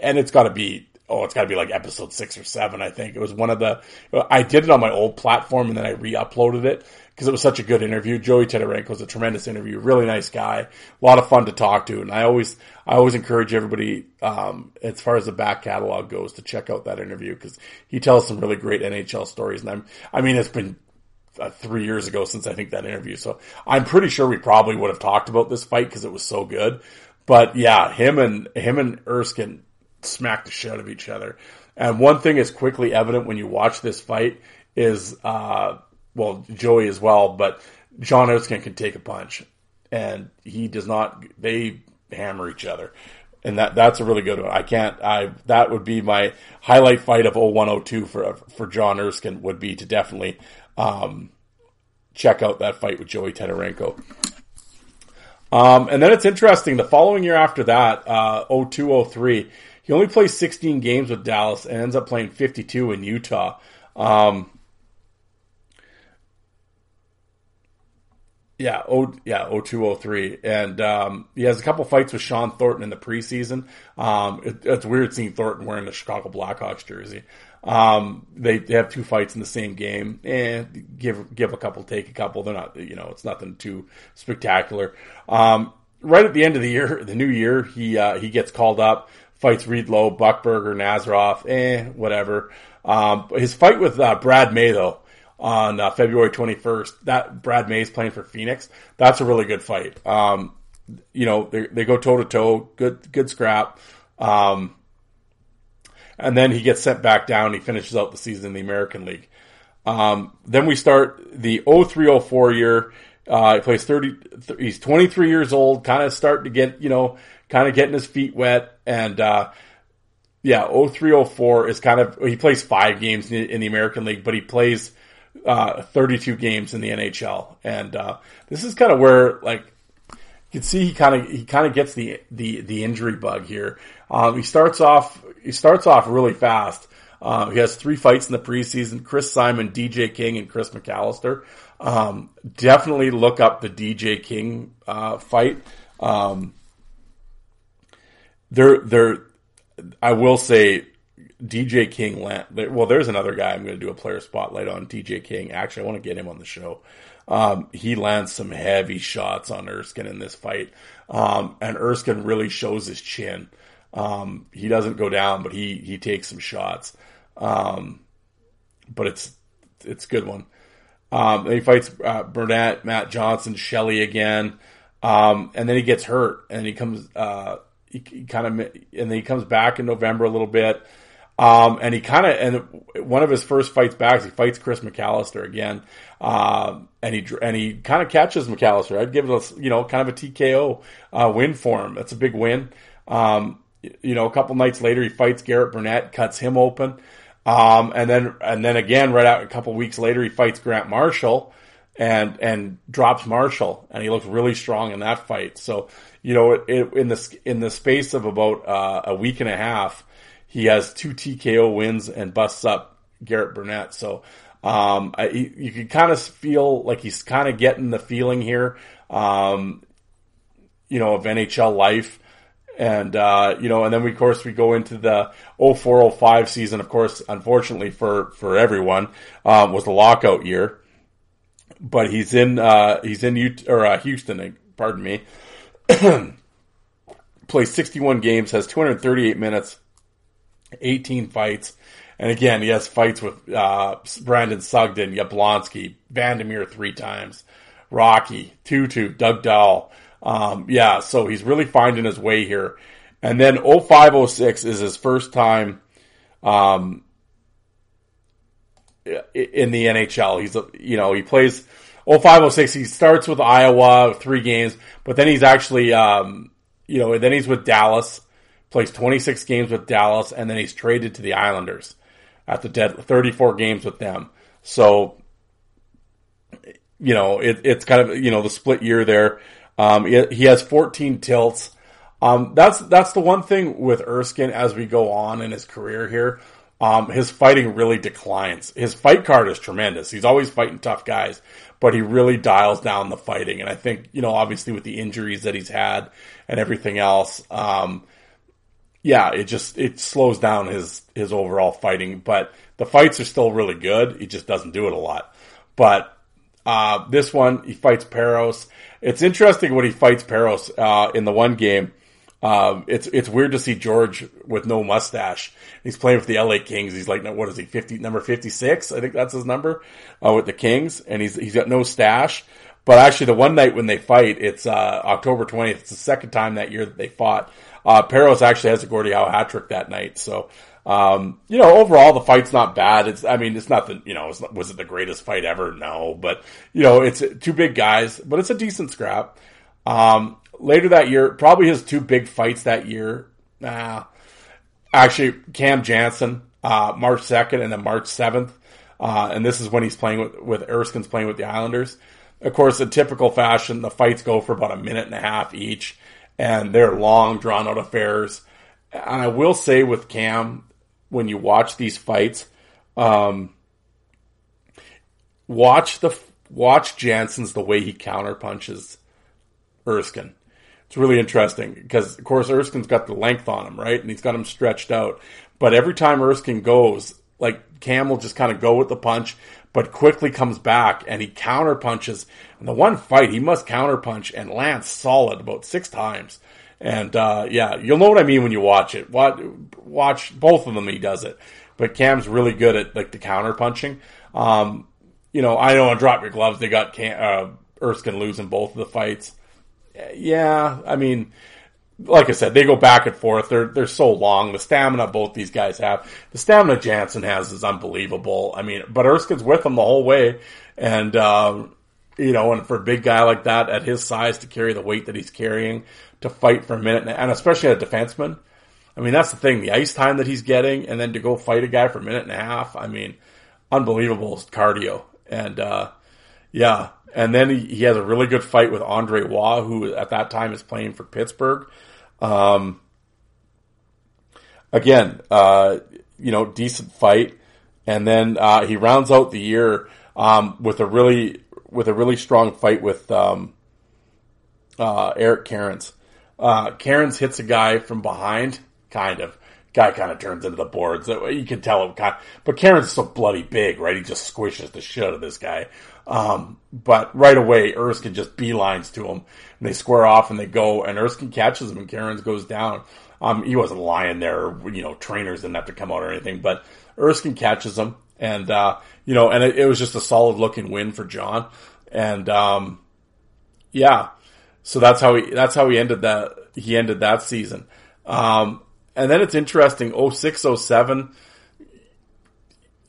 and it's got to be, oh, it's got to be like episode six or seven, I think. It was one of the, I did it on my old platform and then I re uploaded it because it was such a good interview. Joey Tetarenko was a tremendous interview, really nice guy, a lot of fun to talk to, and I always I always encourage everybody um, as far as the back catalog goes to check out that interview because he tells some really great NHL stories, and I'm I mean it's been uh, three years ago since I think that interview, so I'm pretty sure we probably would have talked about this fight because it was so good. But yeah, him and him and Erskine smacked the shit out of each other. And one thing is quickly evident when you watch this fight is uh, well, Joey as well, but John Erskine can take a punch, and he does not. They hammer each other, and that that's a really good one. I can't. I that would be my highlight fight of 0102 for for John Erskine would be to definitely um, check out that fight with Joey Tetarenko. Um, and then it's interesting. The following year after that, uh, 0203, he only plays 16 games with Dallas and ends up playing 52 in Utah. Um, Yeah, oh yeah, 0203. And um, he has a couple fights with Shawn Thornton in the preseason. Um, it, it's weird seeing Thornton wearing the Chicago Blackhawks jersey. Um, they, they have two fights in the same game and give give a couple, take a couple. They're not, you know, it's nothing too spectacular. Um, right at the end of the year, the new year, he uh, he gets called up, fights Reed Low, Buchberger, Nazarov, eh, whatever. Um, his fight with uh, Brad May though on uh, February 21st. That Brad May's playing for Phoenix. That's a really good fight. Um, you know, they, they go toe to toe, good, good scrap. Um, and then he gets sent back down. He finishes out the season in the American League. Um, then we start the 0304 year. Uh, he plays 30, he's 23 years old, kind of starting to get, you know, kind of getting his feet wet. And, uh, yeah, 0304 is kind of, he plays five games in, in the American League, but he plays uh, 32 games in the NHL, and uh, this is kind of where like you can see he kind of he kind of gets the the the injury bug here. Um, he starts off he starts off really fast. Uh, he has three fights in the preseason: Chris Simon, DJ King, and Chris McAllister. Um, definitely look up the DJ King uh, fight. Um, they're they're I will say DJ King. Well, there's another guy I'm going to do a player spotlight on. DJ King. Actually, I want to get him on the show. Um, he lands some heavy shots on Erskine in this fight, um, and Erskine really shows his chin. Um, he doesn't go down, but he he takes some shots. Um, but it's it's a good one. Um, he fights uh, Burnett, Matt Johnson, Shelley again, um, and then he gets hurt, and he comes. Uh, he, he kind of and then he comes back in November a little bit. Um, and he kind of, and one of his first fights back, he fights Chris McAllister again. Um, and he, and he kind of catches McAllister. I'd give it a, you know, kind of a TKO, uh, win for him. That's a big win. Um, you know, a couple nights later, he fights Garrett Burnett, cuts him open. Um, and then, and then again, right out a couple weeks later, he fights Grant Marshall and, and drops Marshall. And he looks really strong in that fight. So, you know, it, in the, in the space of about, uh, a week and a half, he has two TKO wins and busts up Garrett Burnett. So um, I, you can kind of feel like he's kind of getting the feeling here, um, you know, of NHL life. And, uh, you know, and then we, of course, we go into the 0405 season. Of course, unfortunately for, for everyone, um, was the lockout year. But he's in, uh, he's in Utah, or, uh, Houston, pardon me. Plays 61 games, has 238 minutes, 18 fights. And again, he has fights with uh, Brandon Sugden, Yablonski, Vandermeer three times, Rocky, Tutu, Doug Dahl. Um, yeah, so he's really finding his way here. And then 0506 is his first time um, in the NHL. He's, you know, he plays 0506. He starts with Iowa, three games, but then he's actually, um, you know, then he's with Dallas plays 26 games with Dallas, and then he's traded to the Islanders after dead 34 games with them. So, you know, it, it's kind of you know the split year there. Um, he, he has 14 tilts. Um, that's that's the one thing with Erskine as we go on in his career here. Um, his fighting really declines. His fight card is tremendous. He's always fighting tough guys, but he really dials down the fighting. And I think, you know, obviously with the injuries that he's had and everything else, um, yeah, it just it slows down his his overall fighting. But the fights are still really good. He just doesn't do it a lot. But uh, this one, he fights Parros. It's interesting when he fights Parros uh, in the one game. Um, it's it's weird to see George with no mustache. He's playing with the LA Kings. He's like, what is he? Fifty number fifty six, I think that's his number uh, with the Kings, and he's he's got no stash. But actually, the one night when they fight, it's uh, October twentieth. It's the second time that year that they fought. Uh, Parros actually has a Gordie Howe hat trick that night. So, um, you know, overall the fight's not bad. It's, I mean, it's not the, you know, not, was it the greatest fight ever? No, but you know, it's two big guys, but it's a decent scrap. Um, later that year, probably his two big fights that year. Uh, actually, Cam Janssen, uh, March 2nd and then March 7th. Uh, and this is when he's playing with, with Erskine's playing with the Islanders. Of course, in typical fashion, the fights go for about a minute and a half each and they're long, drawn out affairs. And I will say with Cam, when you watch these fights, um, watch the watch Janssen's the way he counterpunches Erskine. It's really interesting because, of course, Erskine's got the length on him, right? And he's got him stretched out. But every time Erskine goes, like Cam will just kind of go with the punch, but quickly comes back and he counter punches. And the one fight, he must counter punch and lands solid about six times. And uh, yeah, you'll know what I mean when you watch it. Watch, both of them. He does it, but Cam's really good at like the counter punching. Um, you know, I know on Drop Your Gloves they got Cam, uh, Erskine losing both of the fights. Yeah, I mean, like I said, they go back and forth. They're they're so long. The stamina both these guys have, the stamina Janssen has is unbelievable. I mean, but Erskine's with him the whole way, and um, you know, and for a big guy like that at his size to carry the weight that he's carrying to fight for a minute, and especially a defenseman. I mean, that's the thing, the ice time that he's getting, and then to go fight a guy for a minute and a half. I mean, unbelievable cardio, and uh, yeah, and then he, he, has a really good fight with Andre Waugh, who at that time is playing for Pittsburgh. Um, again, uh, you know, decent fight, and then uh, he rounds out the year um, with a really with a really strong fight with um, uh, Eric Cairns. Uh, Cairns hits a guy from behind, kind of. Guy kind of turns into the boards. You can tell him, kind of, but Cairns is so bloody big, right? He just squishes the shit out of this guy. Um, but right away, Erskine just beelines to him, and they square off and they go, and Erskine catches him, and Cairns goes down. Um, he wasn't lying there, you know, trainers didn't have to come out or anything, but Erskine catches him, and uh, you know, and it, it, was just a solid looking win for John, and um, yeah, so that's how he that's how he ended that he ended that season. Um, and then it's interesting 06 07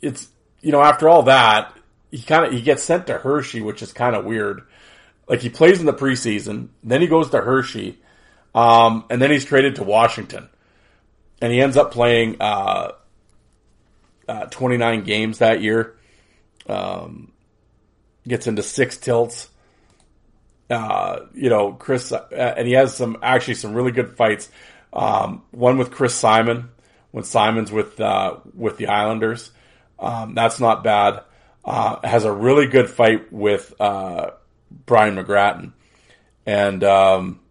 it's you know after all that he kind of he gets sent to Hershey, which is kind of weird. Like he plays in the preseason, then he goes to Hershey, um, and then he's traded to Washington, and he ends up playing uh, uh, 29 games that year. Um, gets into six tilts. Uh, you know, Chris, uh, and he has some actually some really good fights. Um, one with Chris Simon when Simon's with uh, with the Islanders. Um, that's not bad uh, has a really good fight with uh, Brian McGrattan, and um,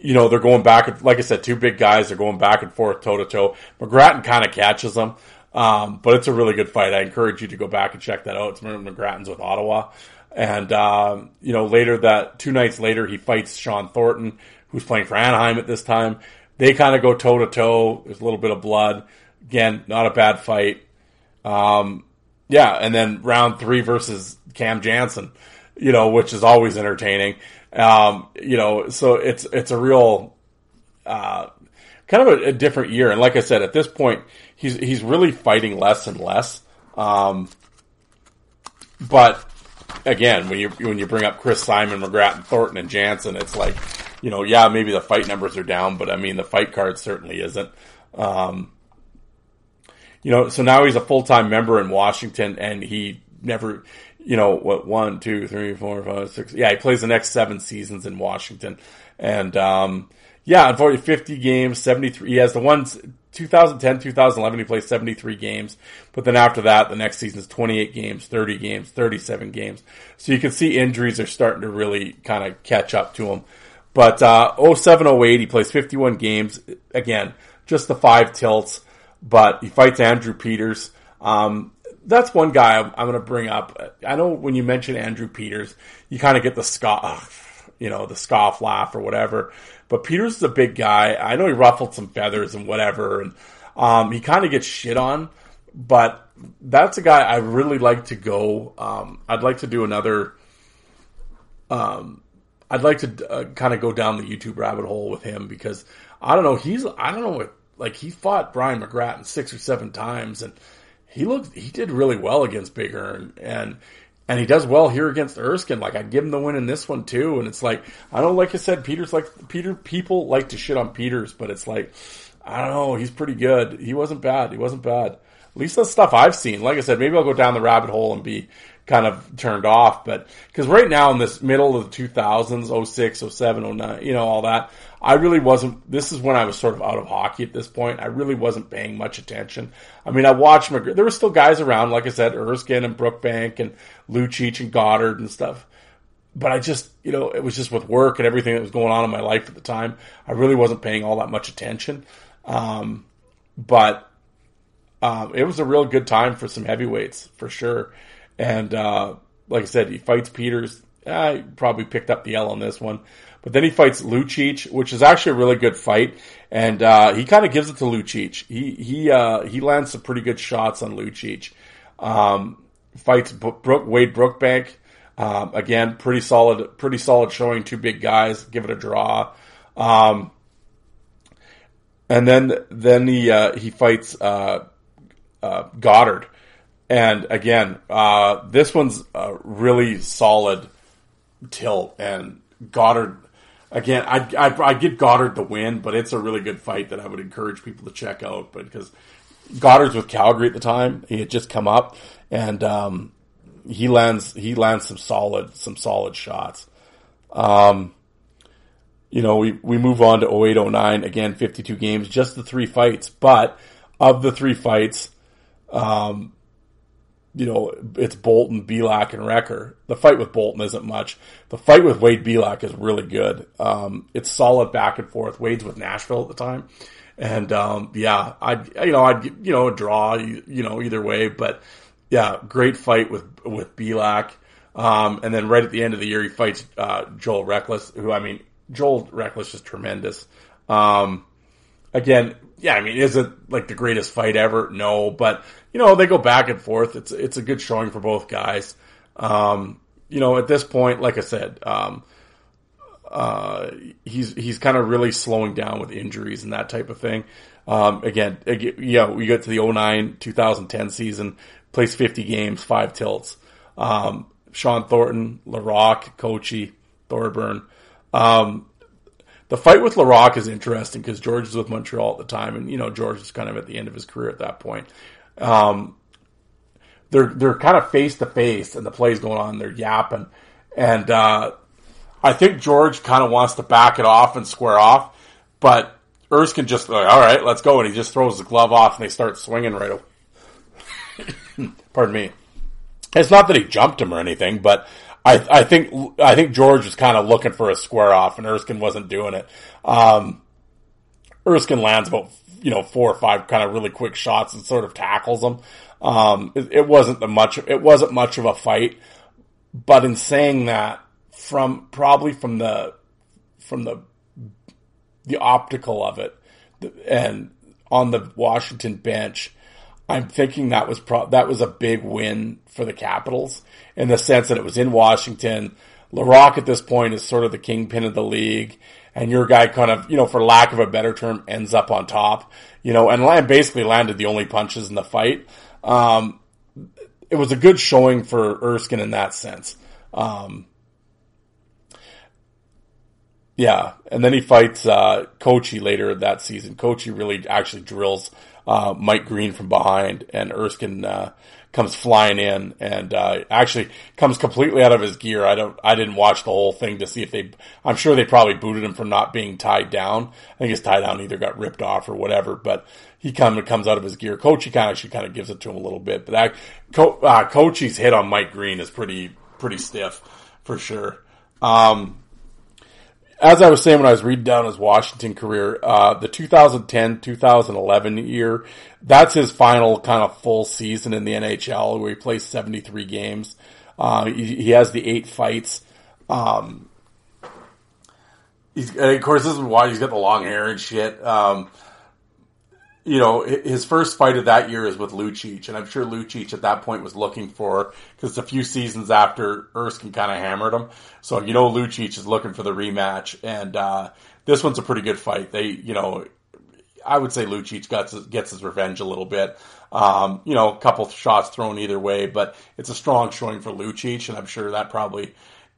you know they're going back. Like I said, two big guys. They're going back and forth, toe to toe. McGrattan kind of catches them, um, but it's a really good fight. I encourage you to go back and check that out. It's McGrattan's with Ottawa, and um, you know later that two nights later he fights Shawn Thornton, who's playing for Anaheim at this time. They kind of go toe to toe. There's a little bit of blood. Again, not a bad fight. Um, yeah, and then round three versus Cam Janssen, you know, which is always entertaining. Um, you know, so it's it's a real uh, kind of a, a, different year. And like I said, at this point, he's he's really fighting less and less. Um, but again, when you when you bring up Chris Simon, McGrattan, Thornton, and Janssen, it's like, you know, yeah, maybe the fight numbers are down, but I mean, the fight card certainly isn't. Um, you know, so now he's a full time member in Washington, and he never, you know, what one, two, three, four, five, six. Yeah, he plays the next seven seasons in Washington, and um, yeah, unfortunately, fifty games, seventy three. He has the ones 2010, 2011. He plays seventy three games, but then after that, the next season is twenty eight games, thirty games, thirty seven games. So you can see injuries are starting to really kind of catch up to him. But uh, 07, 08, he plays 51 games. Again, just the five tilts but he fights Andrew Peters. Um, that's one guy I'm, I'm going to bring up. I know when you mention Andrew Peters, you kind of get the scoff, you know, the scoff laugh or whatever. But Peters is a big guy. I know he ruffled some feathers and whatever, and um, he kind of gets shit on. But that's a guy I really like to go. Um, I'd like to do another. Um, I'd like to uh, kind of go down the YouTube rabbit hole with him because I don't know. He's I don't know what like he fought Brian McGrattan six or seven times, and he looked he did really well against Big Earn, and and he does well here against Erskine. Like I'd give him the win in this one too, and it's like I don't like I said, Peters like Peter people like to shit on Peters, but it's like I don't know, he's pretty good. He wasn't bad. He wasn't bad. At least the stuff I've seen. Like I said, maybe I'll go down the rabbit hole and be kind of turned off. But because right now in this middle of the 2000s, 06, 07, 09, you know, all that, I really wasn't, this is when I was sort of out of hockey at this point. I really wasn't paying much attention. I mean, I watched McGregor. There were still guys around, like I said, Erskine and Brookbank and Lucic and Goddard and stuff. But I just, you know, it was just with work and everything that was going on in my life at the time. I really wasn't paying all that much attention. Um, but um, it was a real good time for some heavyweights for sure. And uh, like I said, he fights Peters. I probably picked up the L on this one, but then he fights Lucic, which is actually a really good fight, and uh, he kind of gives it to Lucic. He he uh, he lands some pretty good shots on Lucic. Um, fights Brook, Wade Brookbank. Um, again, pretty solid, pretty solid showing. Two big guys, give it a draw. Um, and then then he uh, he fights uh, uh, Goddard. And again, uh, this one's a really solid tilt. And Goddard, again, I I I give Goddard the win, but it's a really good fight that I would encourage people to check out. But because Goddard's with Calgary at the time, he had just come up, and um, he lands he lands some solid some solid shots. Um, you know, we, we move on to 08, 09, again, 52 games, just the three fights. But of the three fights, um, you know, it's Boulton, Belak, and Recker. The fight with Boulton isn't much. The fight with Wade Belak is really good. Um, it's solid back and forth. Wade's with Nashville at the time. And, um, yeah, I'd, you know, I'd, you know, draw, you know, either way. But, yeah, great fight with, with Belak. Um, and then right at the end of the year, he fights, uh, Joel Rechlicz, who, I mean, Joel Rechlicz is tremendous. Um, again, yeah, I mean, is it like the greatest fight ever? No, but you know, they go back and forth. It's it's a good showing for both guys. Um, you know, at this point, like I said, um, uh, he's he's kind of really slowing down with injuries and that type of thing. Um, again, yeah, we get to the 09 2010 season, plays 50 games, five tilts. Um, Shawn Thornton, Laraque, Koci, Thorburn. Um, the fight with Laraque is interesting because George was with Montreal at the time, and you know George was kind of at the end of his career at that point. Um, they're they're kind of face to face, and the play's going on. They're yapping, and uh, I think George kind of wants to back it off and square off, but Erskine just like, all right, let's go, and he just throws the glove off, and they start swinging right away. Pardon me. It's not that he jumped him or anything, but I, I think I think George was kind of looking for a square off, and Erskine wasn't doing it. Um, Erskine lands about you know four or five kind of really quick shots and sort of tackles him. Um, it, it, wasn't the much it wasn't much of a fight, but in saying that, from probably from the from the the optical of it, and on the Washington bench, I'm thinking that was pro- that was a big win for the Capitals in the sense that it was in Washington. Laraque at this point is sort of the kingpin of the league, and your guy kind of, you know, for lack of a better term, ends up on top, you know, and basically landed the only punches in the fight. Um, it was a good showing for Erskine in that sense. Um, yeah, and then he fights uh, Koci later that season. Koci really actually drills uh, Mike Green from behind, and Erskine uh, comes flying in and uh, actually comes completely out of his gear. I don't, I didn't watch the whole thing to see if they. I'm sure they probably booted him for not being tied down. I think his tie down either got ripped off or whatever, but he kind of comes out of his gear. Koci kind of actually kind of gives it to him a little bit, but that Co- uh, Koci's hit on Mike Green is pretty pretty stiff for sure. Um, as I was saying when I was reading down his Washington career, uh, the 2010-2011 year, that's his final kind of full season in the NHL where he plays 73 games. Uh, he, he, has the eight fights. Um, of course, this is why he's got the long hair and shit. Um, you know, his first fight of that year is with Lucic, and I'm sure Lucic at that point was looking for because a few seasons after Erskine kind of hammered him. So you know, Lucic is looking for the rematch, and uh, this one's a pretty good fight. They, you know, I would say Lucic gets gets his revenge a little bit. Um, you know, a couple shots thrown either way, but it's a strong showing for Lucic, and I'm sure that probably,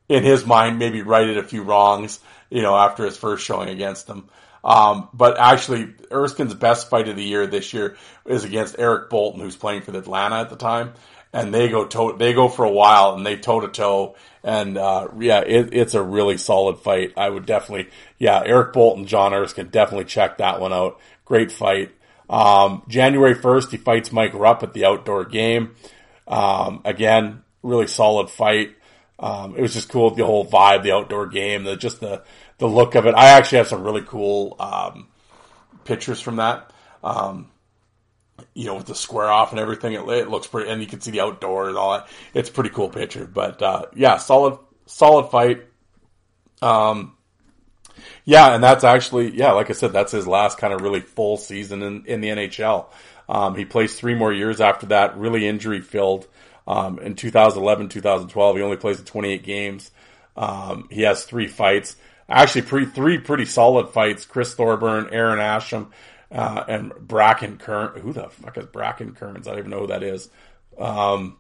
in his mind, maybe righted a few wrongs. You know, after his first showing against them. Um, but actually, Erskine's best fight of the year this year is against Eric Boulton, who's playing for the Atlanta at the time. and they go toe, they go for a while and they toe to toe. And, uh, yeah, it, it's a really solid fight. I would definitely, yeah, Eric Boulton, John Erskine definitely check that one out. Great fight. Um, January 1st, he fights Mike Rupp at the outdoor game. Um, again, really solid fight. Um, it was just cool, the whole vibe, the outdoor game, the, just the, the look of it. I actually have some really cool, um, pictures from that. Um, you know, with the square off and everything, it, it, looks pretty, and you can see the outdoor and all that. It's pretty cool picture, but, uh, yeah, solid, solid fight. Um, yeah, and that's actually, yeah, like I said, that's his last kind of really full season in, in the NHL. Um, he plays three more years after that, really injury filled. Um, in 2011, 2012, he only plays 28 games. Um, he has three fights, actually pre, three pretty solid fights. Chris Thorburn, Aaron Asham, uh, and Bracken Kern. Who the fuck is Bracken Kearns? I don't even know who that is. Um,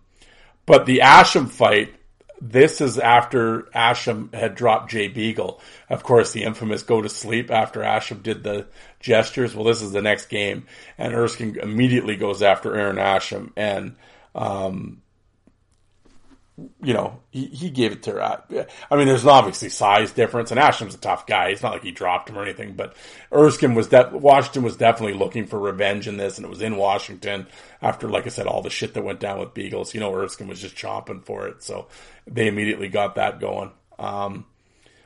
but the Asham fight, this is after Asham had dropped Jay Beagle. Of course, the infamous go to sleep after Asham did the gestures. Well, this is the next game, and Erskine immediately goes after Aaron Asham, and um, you know, he, he gave it to her. I mean, there's obviously size difference, and Asham's a tough guy. It's not like he dropped him or anything, but Erskine was de- Washington was definitely looking for revenge in this, and it was in Washington after, like I said, all the shit that went down with Beagles. You know, Erskine was just chomping for it, so they immediately got that going. Um,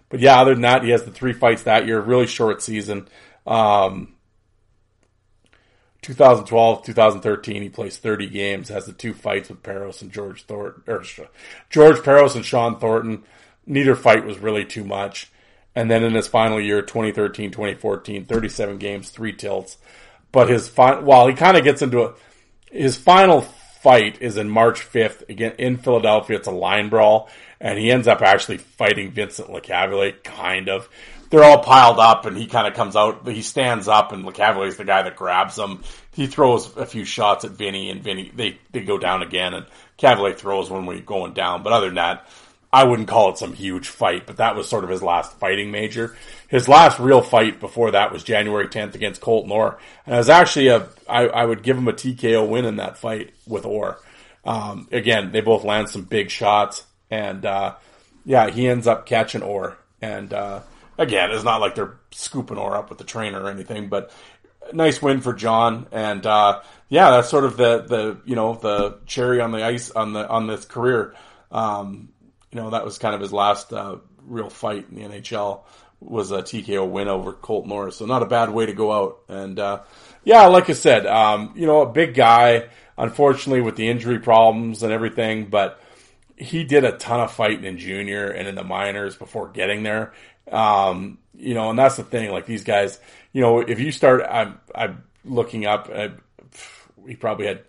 but yeah, other than that, he has the three fights that year, really short season. Um, 2012, 2013, he plays 30 games, has the two fights with Parros and George Thornton, or George Parros and Shawn Thornton. Neither fight was really too much. And then in his final year, 2013, 2014, 37 games, three tilts. But his final, while he kind of gets into a, his final fight is in March 5th again in Philadelphia. It's a line brawl and he ends up actually fighting Vincent Lecavalier, kind of they're all piled up and he kind of comes out, he stands up and Lecavalier's the guy that grabs him. He throws a few shots at Vinny and Vinny, they, they go down again and Cavalier throws when we're going down. But other than that, I wouldn't call it some huge fight, but that was sort of his last fighting major. His last real fight before that was January 10th against Colton Orr. And it was actually a, I, I would give him a TKO win in that fight with Orr. Um, again, they both land some big shots and, uh, yeah, he ends up catching Orr and, uh, again, it's not like they're scooping Orr up with the trainer or anything, but nice win for John. And uh, yeah, that's sort of the the you know the cherry on the ice on the on this career. Um, you know, that was kind of his last uh, real fight in the NHL was a TKO win over Colton Orr. So not a bad way to go out. And uh, yeah, like I said, um, you know, a big guy. Unfortunately, with the injury problems and everything, but he did a ton of fighting in junior and in the minors before getting there. Um, you know, and that's the thing. Like these guys, you know, if you start, I'm, I'm looking up. Uh, he probably had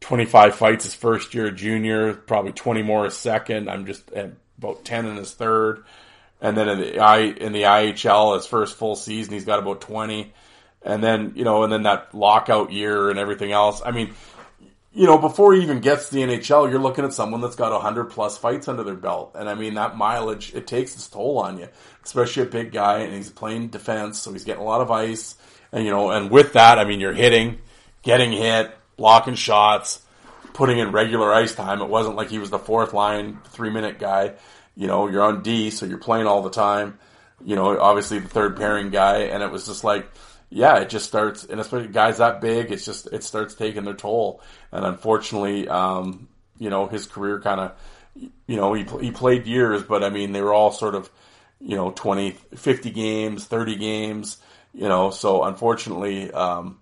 25 fights his first year, junior, probably 20 more his second. I'm just at about 10 in his third, and then in the I in the IHL, his first full season, he's got about 20, and then you know, and then that lockout year and everything else. I mean, you know, before he even gets to the NHL, you're looking at someone that's got 100 plus fights under their belt. And I mean, that mileage, it takes its toll on you, especially a big guy and he's playing defense, so he's getting a lot of ice. And, you know, and with that, I mean, you're hitting, getting hit, blocking shots, putting in regular ice time. It wasn't like he was the fourth line, three minute guy. You know, you're on D, so you're playing all the time. You know, obviously the third pairing guy. And it was just like, yeah, it just starts, and especially guys that big, it's just it starts taking their toll. And unfortunately, um, you know, his career kind of, you know, he he played years, but I mean, they were all sort of, you know, 20, 50 games, 30 games, you know, so unfortunately, um,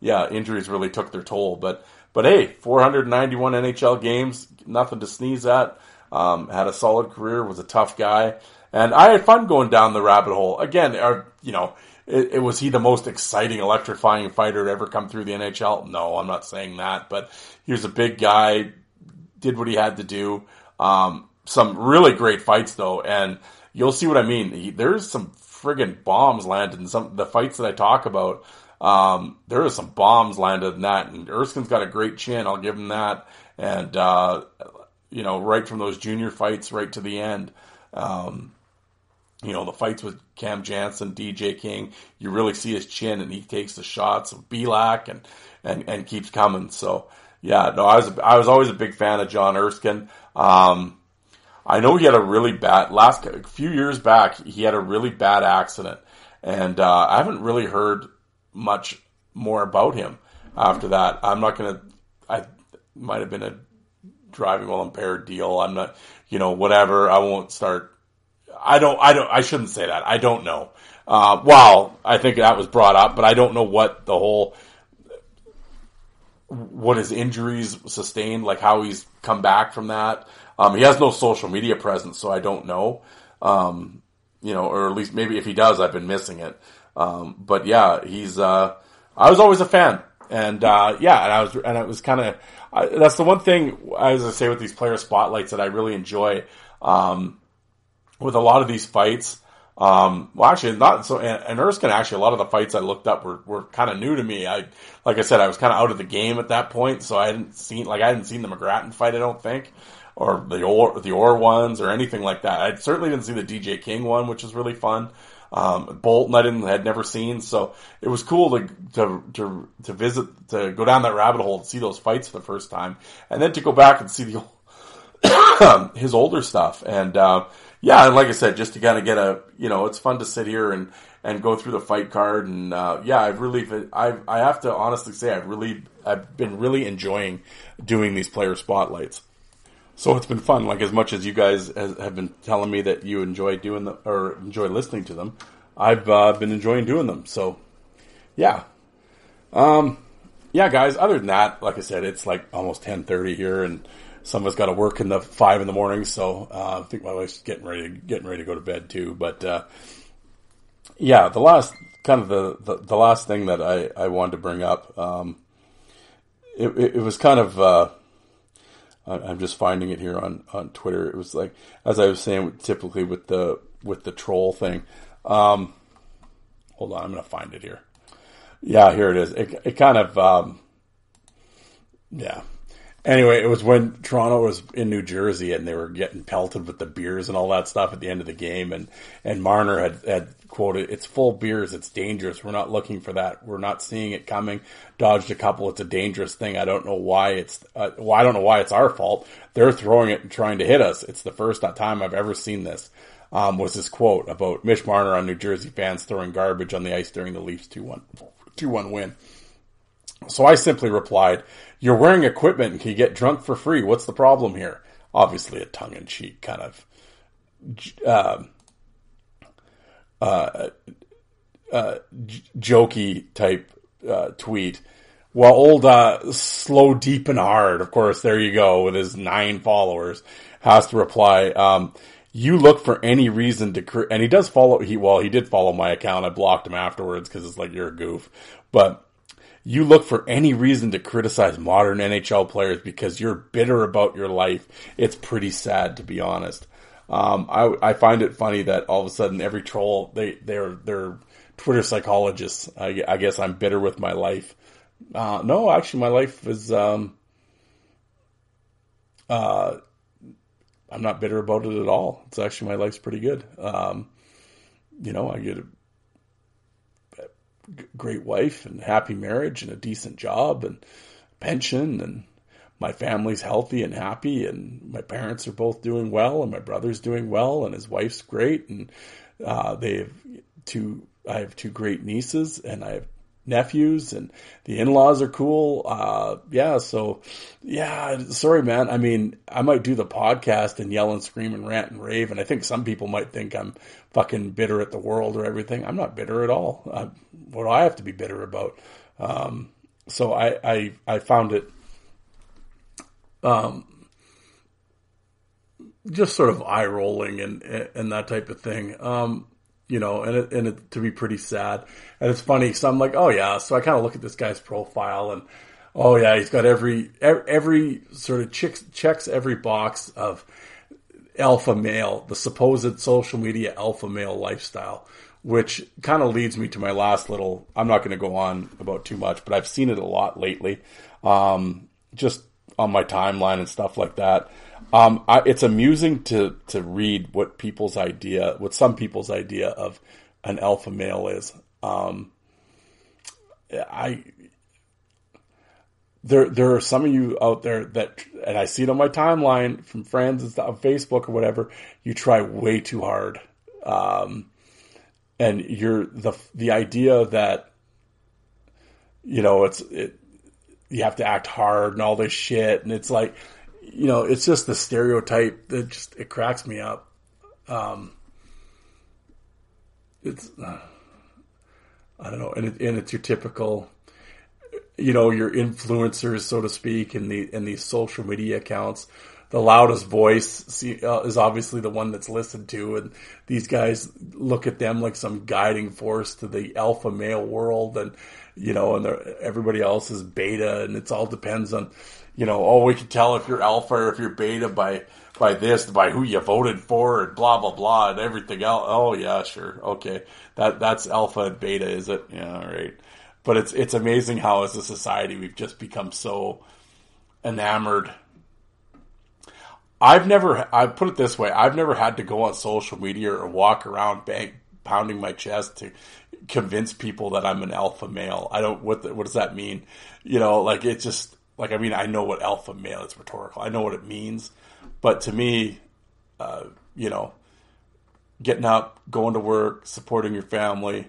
yeah, injuries really took their toll. But but hey, 491 NHL games, nothing to sneeze at. Um, had a solid career, was a tough guy, and I had fun going down the rabbit hole. Again, our, you know, it, it, was he the most exciting, electrifying fighter to ever come through the NHL? No, I'm not saying that, but he was a big guy, did what he had to do. Um, some really great fights though, and you'll see what I mean. He, there's some friggin' bombs landed in some the fights that I talk about. Um, there are some bombs landed in that, and Erskine's got a great chin. I'll give him that. And uh, you know, right from those junior fights right to the end. Um, you know, the fights with Cam Janssen, DJ King, you really see his chin and he takes the shots of Belak and, and, and keeps coming. So, yeah, no, I was I was always a big fan of John Erskine. Um, I know he had a really bad last a few years back. He had a really bad accident, and uh, I haven't really heard much more about him after that. I'm not gonna. I might have been a driving while impaired deal. I'm not, you know, whatever. I won't start. I don't. I don't. I shouldn't say that. I don't know. Uh, well, I think that was brought up, but I don't know what the whole what his injuries sustained, like how he's come back from that. Um, he has no social media presence, so I don't know. Um, you know, or at least maybe if he does, I've been missing it. Um, but yeah, he's. Uh, I was always a fan, and uh, yeah, and I was, and it was kind of. That's the one thing, as I say, with these player spotlights that I really enjoy. Um, with a lot of these fights, um, well, actually, not so. And, Erskine, actually, a lot of the fights I looked up were, were kind of new to me. I, like I said, I was kind of out of the game at that point, so I hadn't seen, like, I hadn't seen the McGrattan fight. I don't think, or the or the Orr ones, or anything like that. I certainly didn't see the DJ King one, which was really fun. Um, Boulton, I didn't had never seen, so it was cool to to to to visit, to go down that rabbit hole, and see those fights for the first time, and then to go back and see the his older stuff and. Uh, yeah, and like I said, just to kind of get a, you know, it's fun to sit here and, and go through the fight card. And, uh, yeah, I've really, I, I have to honestly say, I've really, I've been really enjoying doing these player spotlights. So it's been fun. Like as much as you guys have been telling me that you enjoy doing them or enjoy listening to them, I've uh, been enjoying doing them. So, yeah, um, yeah, guys. Other than that, like I said, it's like almost ten thirty here, and some of us got to work in the five in the morning, so uh, I think my wife's getting ready getting ready to go to bed too. But uh, yeah, the last kind of the, the, the, last thing that I, I wanted to bring up, um, it, it, it, was kind of uh, I'm just finding it here on, on Twitter. It was like as I was saying, typically with the with the troll thing. Um, hold on, I'm to find it here. Yeah, here it is. It, it kind of um, yeah Anyway, it was when Toronto was in New Jersey and they were getting pelted with the beers and all that stuff at the end of the game, and and Marner had had quoted, "It's full beers. It's dangerous. We're not looking for that. We're not seeing it coming. Dodged a couple. It's a dangerous thing. I don't know why it's. Uh, well, I don't know why it's our fault. They're throwing it and trying to hit us. It's the first time I've ever seen this." Um, was his quote about Mitch Marner on New Jersey fans throwing garbage on the ice during the Leafs 2-1, 2-1 win. So I simply replied, you're wearing equipment and can get drunk for free. What's the problem here? Obviously, a tongue in cheek kind of uh, uh, uh, jokey type uh, tweet. Well, old uh, slow, deep, and hard. Of course, there you go with his nine followers. Has to reply. Um, you look for any reason to, and he does follow. He well, he did follow my account. I blocked him afterwards because it's like you're a goof. But you look for any reason to criticize modern NHL players because you're bitter about your life. It's pretty sad, to be honest. Um, I, I find it funny that all of a sudden every troll they they're they're Twitter psychologists. I, I guess I'm bitter with my life. Uh, no, actually, my life is. Um, uh, I'm not bitter about it at all. It's actually my life's pretty good. Um, you know, I get great wife and happy marriage and a decent job and pension and my family's healthy and happy and my parents are both doing well and my brother's doing well and his wife's great and uh, they have two I have two great nieces and I have nephews and the in-laws are cool. Uh, yeah. So yeah, sorry, man. I mean, I might do the podcast and yell and scream and rant and rave. And I think some people might think I'm fucking bitter at the world or everything. I'm not bitter at all. Uh, what do I have to be bitter about? Um, so I, I, I found it, um, just sort of eye rolling and, and that type of thing. Um, you know, and it, and it, to be pretty sad. And it's funny. So I'm like, oh yeah. So I kind of look at this guy's profile and, oh yeah, he's got every, every sort of checks, checks every box of alpha male, the supposed social media alpha male lifestyle, which kind of leads me to my last little, I'm not going to go on about too much, but I've seen it a lot lately. Um, just on my timeline and stuff like that. Um, I, it's amusing to to read what people's idea, what some people's idea of an alpha male is. Um, I there there are some of you out there that, and I see it on my timeline from friends and stuff, on Facebook or whatever. You try way too hard, um, and you're the the idea that you know it's it you have to act hard and all this shit, and it's like you know it's just the stereotype that just it cracks me up. Um, it's uh, I don't know, and it, and it's your typical you know your influencers, so to speak, in the in these social media accounts. The loudest voice see, uh, is obviously the one that's listened to, and these guys look at them like some guiding force to the alpha male world, and you know, and everybody else is beta, and it all depends on, you know, oh, we can tell if you're alpha or if you're beta by by this, by who you voted for, and blah blah blah, and everything else. Oh yeah, sure, okay, that that's alpha and beta, is it? Yeah, all right but it's it's amazing how as a society we've just become so enamored. I've never I put it this way, I've never had to go on social media or walk around bang, pounding my chest to convince people that I'm an alpha male. I don't what the, what does that mean? You know, like it just like I mean I know what alpha male is rhetorical. I know what it means, but to me, uh, you know, getting up, going to work, supporting your family,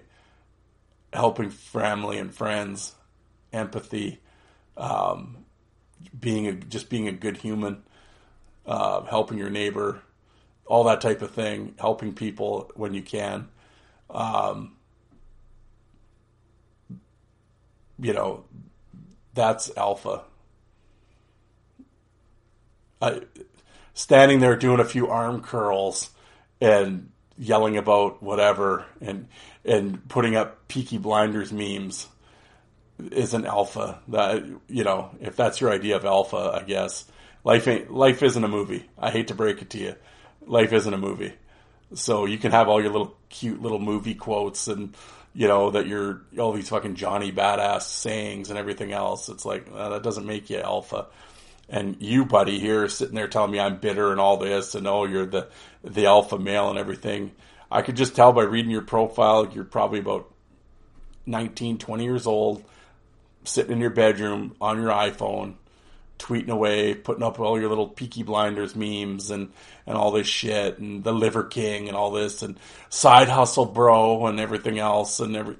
helping family and friends, empathy, um, being a, just being a good human, uh, helping your neighbor, all that type of thing, helping people when you can. Um, you know, that's alpha. I, standing there doing a few arm curls and yelling about whatever and and putting up Peaky Blinders memes is an alpha. That you know, if that's your idea of alpha, I guess life ain't life isn't a movie. I hate to break it to you, life isn't a movie. So you can have all your little cute little movie quotes and you know that you're all these fucking Johnny badass sayings and everything else. It's like uh, that doesn't make you alpha. And you, buddy, here sitting there telling me I'm bitter and all this, and oh, you're the the alpha male and everything. I could just tell by reading your profile, you're probably about 19, 20 years old, sitting in your bedroom on your iPhone, tweeting away, putting up all your little Peaky Blinders memes and, and all this shit, and the Liver King and all this, and side hustle bro and everything else, and every,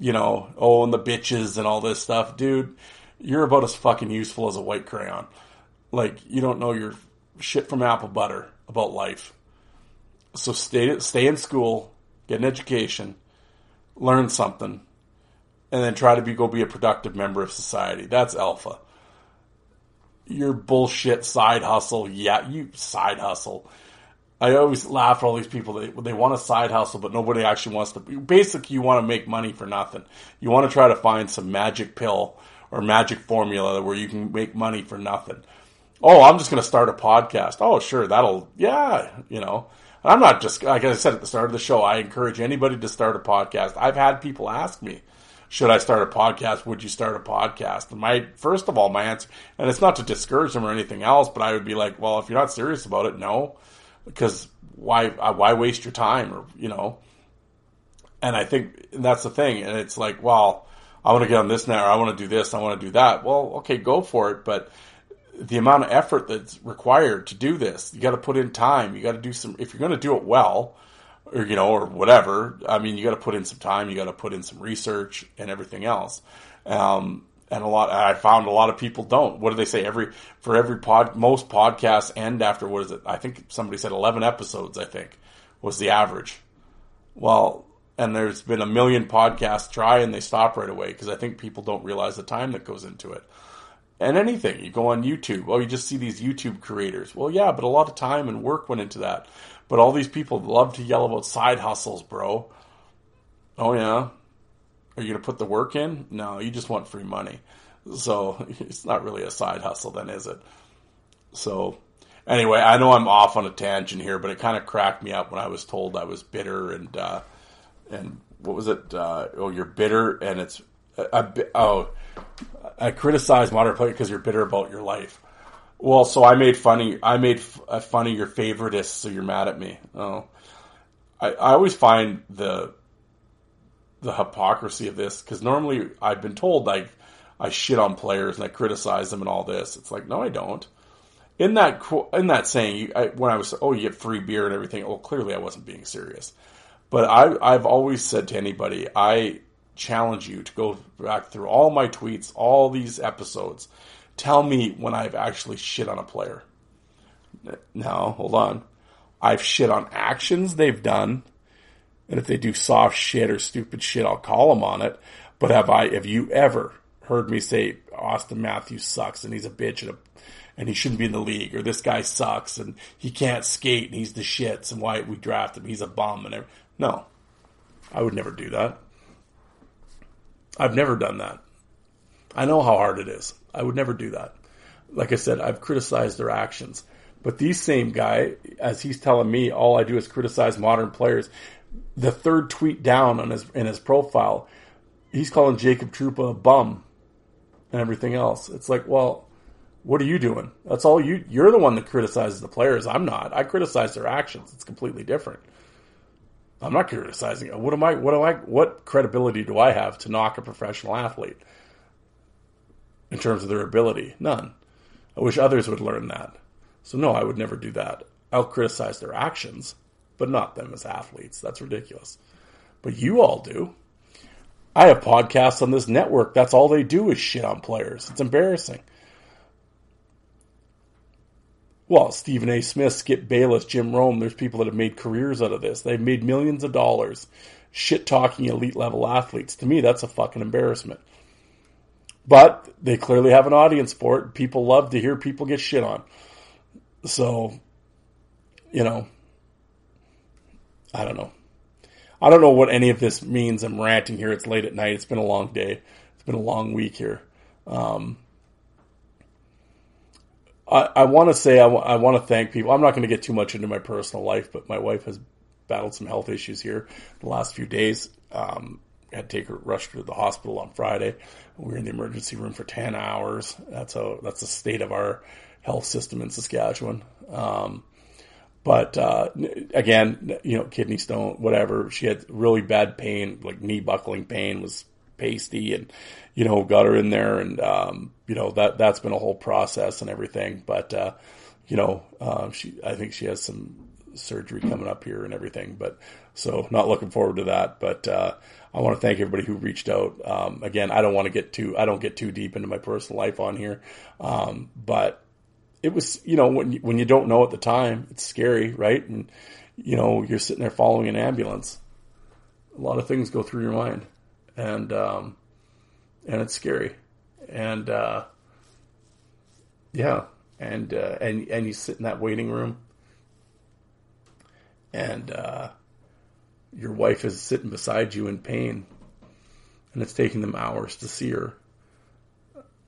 you know, oh, and the bitches and all this stuff. Dude, you're about as fucking useful as a white crayon. Like, you don't know your shit from apple butter about life. So stay stay in school, get an education, learn something, and then try to be go be a productive member of society. That's alpha. Your bullshit side hustle, yeah, you side hustle. I always laugh at all these people. They they want a side hustle, but nobody actually wants to. Basically, you want to make money for nothing. You want to try to find some magic pill or magic formula where you can make money for nothing. Oh, I'm just going to start a podcast. Oh, sure, that'll yeah, you know. I'm not just, like I said at the start of the show, I encourage anybody to start a podcast. I've had people ask me, should I start a podcast? Would you start a podcast? And my, first of all, my answer, and it's not to discourage them or anything else, but I would be like, well, if you're not serious about it, no. Because why, uh, why waste your time or, you know? And I think that's the thing. And it's like, well, I want to get on this now, or I want to do this, I want to do that. Well, okay, go for it. But the amount of effort that's required to do this. You got to put in time. You got to do some. If you're going to do it well, or you know, or whatever. I mean, you got to put in some time. You got to put in some research and everything else. Um, and a lot. I found a lot of people don't. What do they say? Every for every pod, most podcasts end after what is it? I think somebody said eleven episodes. I think was the average. Well, and there's been a million podcasts try and they stop right away because I think people don't realize the time that goes into it and anything. You go on YouTube. Oh, you just see these YouTube creators. Well, yeah, but a lot of time and work went into that. But all these people love to yell about side hustles, bro. Oh, yeah. Are you going to put the work in? No, you just want free money. So it's not really a side hustle, then, is it? So, anyway, I know I'm off on a tangent here, but it kind of cracked me up when I was told I was bitter and, uh, and what was it? Uh, oh, you're bitter and it's, a, a, oh, I criticize modern play because you're bitter about your life. Well, so I made funny. I made f- fun of your favoritists, so you're mad at me. Oh, I, I always find the the hypocrisy of this because normally I've been told like I shit on players and I criticize them and all this. It's like, no, I don't. In that in that saying, I, when I was, oh, you get free beer and everything. Well, clearly I wasn't being serious. But I, I've always said to anybody, I challenge you to go back through all my tweets, all these episodes. Tell me when I've actually shit on a player. Now, hold on. I've shit on actions they've done. And if they do soft shit or stupid shit, I'll call them on it. But have I, have you ever heard me say Auston Matthews sucks and he's a bitch and, a, and he shouldn't be in the league or this guy sucks and he can't skate and he's the shits and why we drafted him, he's a bum and everything. No, I would never do that. I've never done that. I know how hard it is. I would never do that. Like I said, I've criticized their actions. But these same guy, as he's telling me, all I do is criticize modern players. The third tweet down on his in his profile, he's calling Jacob Trouba a bum and everything else. It's like, well, what are you doing? That's all you. You're the one that criticizes the players. I'm not. I criticize their actions. It's completely different. I'm not criticizing. What am I? What do I? What credibility do I have to knock a professional athlete in terms of their ability? None. I wish others would learn that. So no, I would never do that. I'll criticize their actions, but not them as athletes. That's ridiculous. But you all do. I have podcasts on this network. That's all they do is shit on players. It's embarrassing. Well, Stephen A. Smith, Skip Bayless, Jim Rome, there's people that have made careers out of this. They've made millions of dollars shit talking elite level athletes. To me, that's a fucking embarrassment. But they clearly have an audience for it. People love to hear people get shit on. So, you know, I don't know. I don't know what any of this means. I'm ranting here. It's late at night. It's been a long day. It's been a long week here. Um, I, I want to say I, w- I want to thank people. I'm not going to get too much into my personal life, but my wife has battled some health issues here the last few days. Um, had to take her rushed her to the hospital on Friday. We were in the emergency room for ten hours. That's a that's the state of our health system in Saskatchewan. Um, but uh, again, you know, kidney stone, whatever. She had really bad pain, like knee buckling pain, was pasty, and you know, got her in there, and um, you know that that's been a whole process and everything. But uh, you know, uh, she, I think she has some surgery coming up here and everything. But so not looking forward to that. But uh, I want to thank everybody who reached out. Um, again, I don't want to get too I don't get too deep into my personal life on here, um, but it was you know when when you don't know at the time, it's scary, right? And you know you're sitting there following an ambulance. A lot of things go through your mind, and um, and it's scary, and uh, yeah, and uh, and and you sit in that waiting room, and uh, your wife is sitting beside you in pain, and it's taking them hours to see her.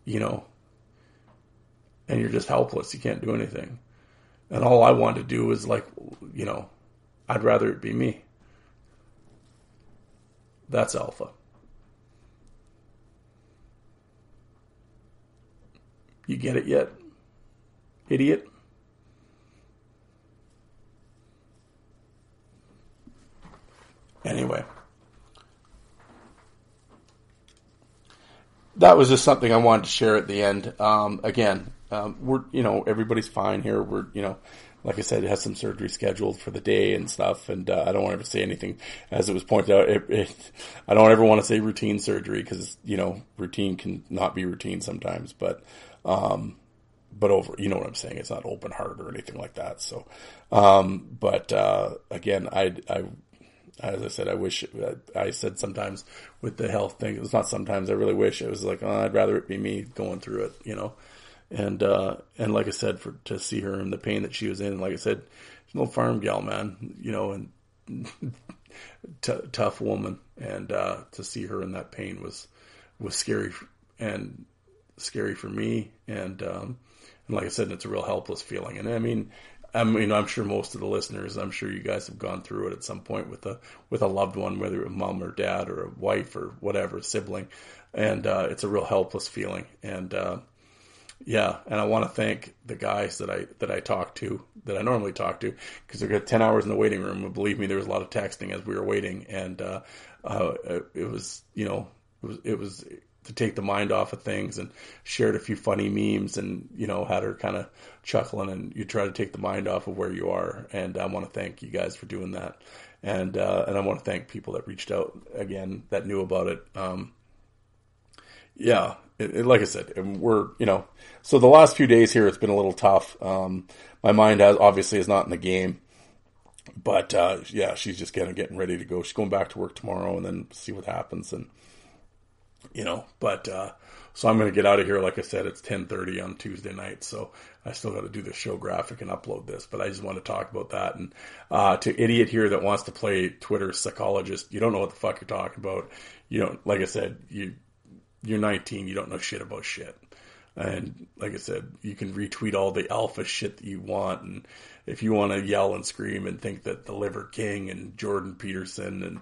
You know, and you're just helpless. You can't do anything. And all I want to do is like, you know, I'd rather it be me. That's alpha. You get it yet? Idiot? Anyway. That was just something I wanted to share at the end. Um, again, um, we're you know everybody's fine here. We're you know like I said, it has some surgery scheduled for the day and stuff. And uh, I don't want to ever say anything, as it was pointed out. It, it, I don't ever want to say routine surgery because you know routine can not be routine sometimes. But um, but over, you know what I'm saying? It's not open heart or anything like that. So, um, but uh, again, I I. As I said, I wish I said sometimes with the health thing. It was not sometimes. I really wish it was like oh, I'd rather it be me going through it. You know, and uh, and like I said, for to see her and the pain that she was in, like I said, she's no farm gal, man, you know, and t- tough woman, and uh, to see her in that pain was was scary and scary for me, and um, and like I said, it's a real helpless feeling, and I mean. I mean, I'm sure most of the listeners, I'm sure you guys have gone through it at some point with a with a loved one, whether a mom or dad or a wife or whatever sibling, and uh, it's a real helpless feeling. And uh, yeah, and I want to thank the guys that I that I talked to that I normally talk to because they got ten hours in the waiting room. Believe me, there was a lot of texting as we were waiting, and uh, uh, it was you know it was it was to take the mind off of things and shared a few funny memes and you know had her kind of chuckling and you try to take the mind off of where you are. And I want to thank you guys for doing that. And uh, and I want to thank people that reached out again that knew about it. Um, yeah it, it, like I said we're you know so the last few days here it's been a little tough. Um, my mind has obviously is not in the game but uh, yeah she's just kind of getting ready to go. She's going back to work tomorrow and then see what happens. And you know, but, uh, so I'm going to get out of here. Like I said, it's 1030 on Tuesday night. So I still got to do the show graphic and upload this, but I just want to talk about that. And, uh, to idiot here that wants to play Twitter psychologist, you don't know what the fuck you're talking about. You don't, like I said, you, you're 19, you don't know shit about shit. And like I said, you can retweet all the alpha shit that you want. And if you want to yell and scream and think that the Liver King and Jordan Peterson and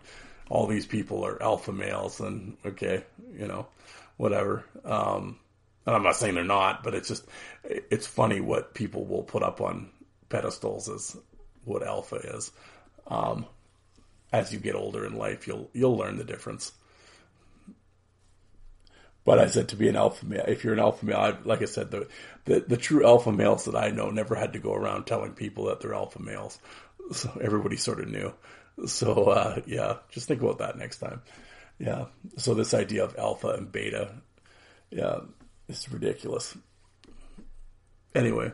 all these people are alpha males, and okay, you know, whatever. Um, and I'm not saying they're not, but it's just it's funny what people will put up on pedestals as what alpha is. Um, as you get older in life, you'll you'll learn the difference. But I said to be an alpha male, if you're an alpha male, I, like I said, the, the the true alpha males that I know never had to go around telling people that they're alpha males. So everybody sort of knew. So uh, yeah, just think about that next time. Yeah. So this idea of alpha and beta, yeah, it's ridiculous. Anyway,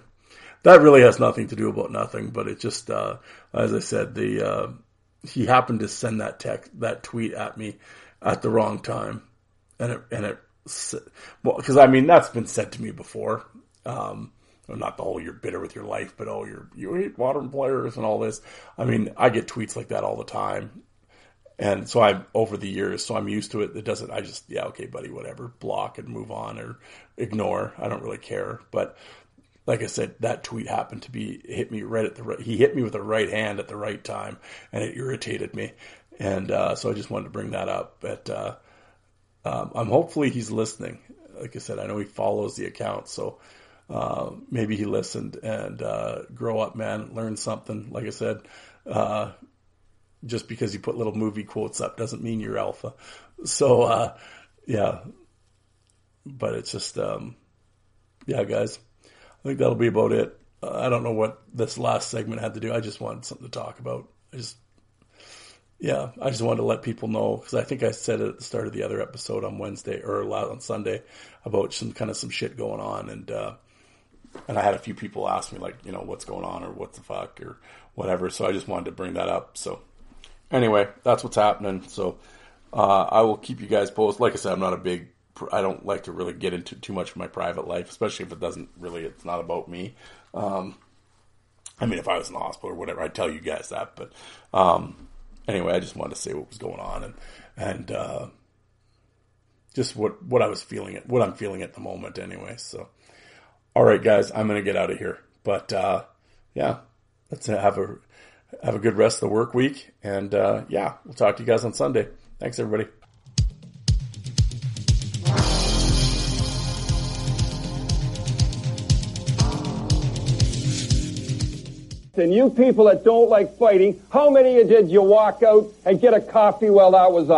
that really has nothing to do about nothing, but it just, uh, as I said, the uh, he happened to send that text, that tweet at me at the wrong time, and it and it well, because I mean that's been said to me before. Um, not the whole you're bitter with your life, but oh, you're you hate modern players and all this. I mean, I get tweets like that all the time, and so I'm over the years, so I'm used to it. It doesn't. I just yeah, okay, buddy, whatever, block and move on or ignore. I don't really care. But like I said, that tweet happened to be hit me right at the right. He hit me with the right hand at the right time, and it irritated me. And uh, so I just wanted to bring that up. But uh, um, I'm hopefully he's listening. Like I said, I know he follows the account, so uh, maybe he listened and uh, grow up, man, learn something. Like I said, uh, just because you put little movie quotes up doesn't mean you're alpha. So, uh, yeah, but it's just, um, yeah, guys, I think that'll be about it. Uh, I don't know what this last segment had to do. I just wanted something to talk about. I just, yeah, I just wanted to let people know because I think I said it at the start of the other episode on Wednesday or on Sunday about some kind of some shit going on, and uh, and I had a few people ask me like, you know, what's going on or what the fuck or whatever. So I just wanted to bring that up. So anyway, that's what's happening. So uh, I will keep you guys posted. Like I said, I'm not a big. I don't like to really get into too much of my private life, especially if it doesn't really. It's not about me. Um, I mean, if I was in the hospital or whatever, I'd tell you guys that. But um, anyway, I just wanted to say what was going on and and uh, just what what I was feeling, at what I'm feeling at the moment. Anyway, so all right, guys, I'm going to get out of here. But uh, yeah, let's have a have a good rest of the work week, and uh, yeah, we'll talk to you guys on Sunday. Thanks, everybody. And you people that don't like fighting, how many of you did you walk out and get a coffee while that was on?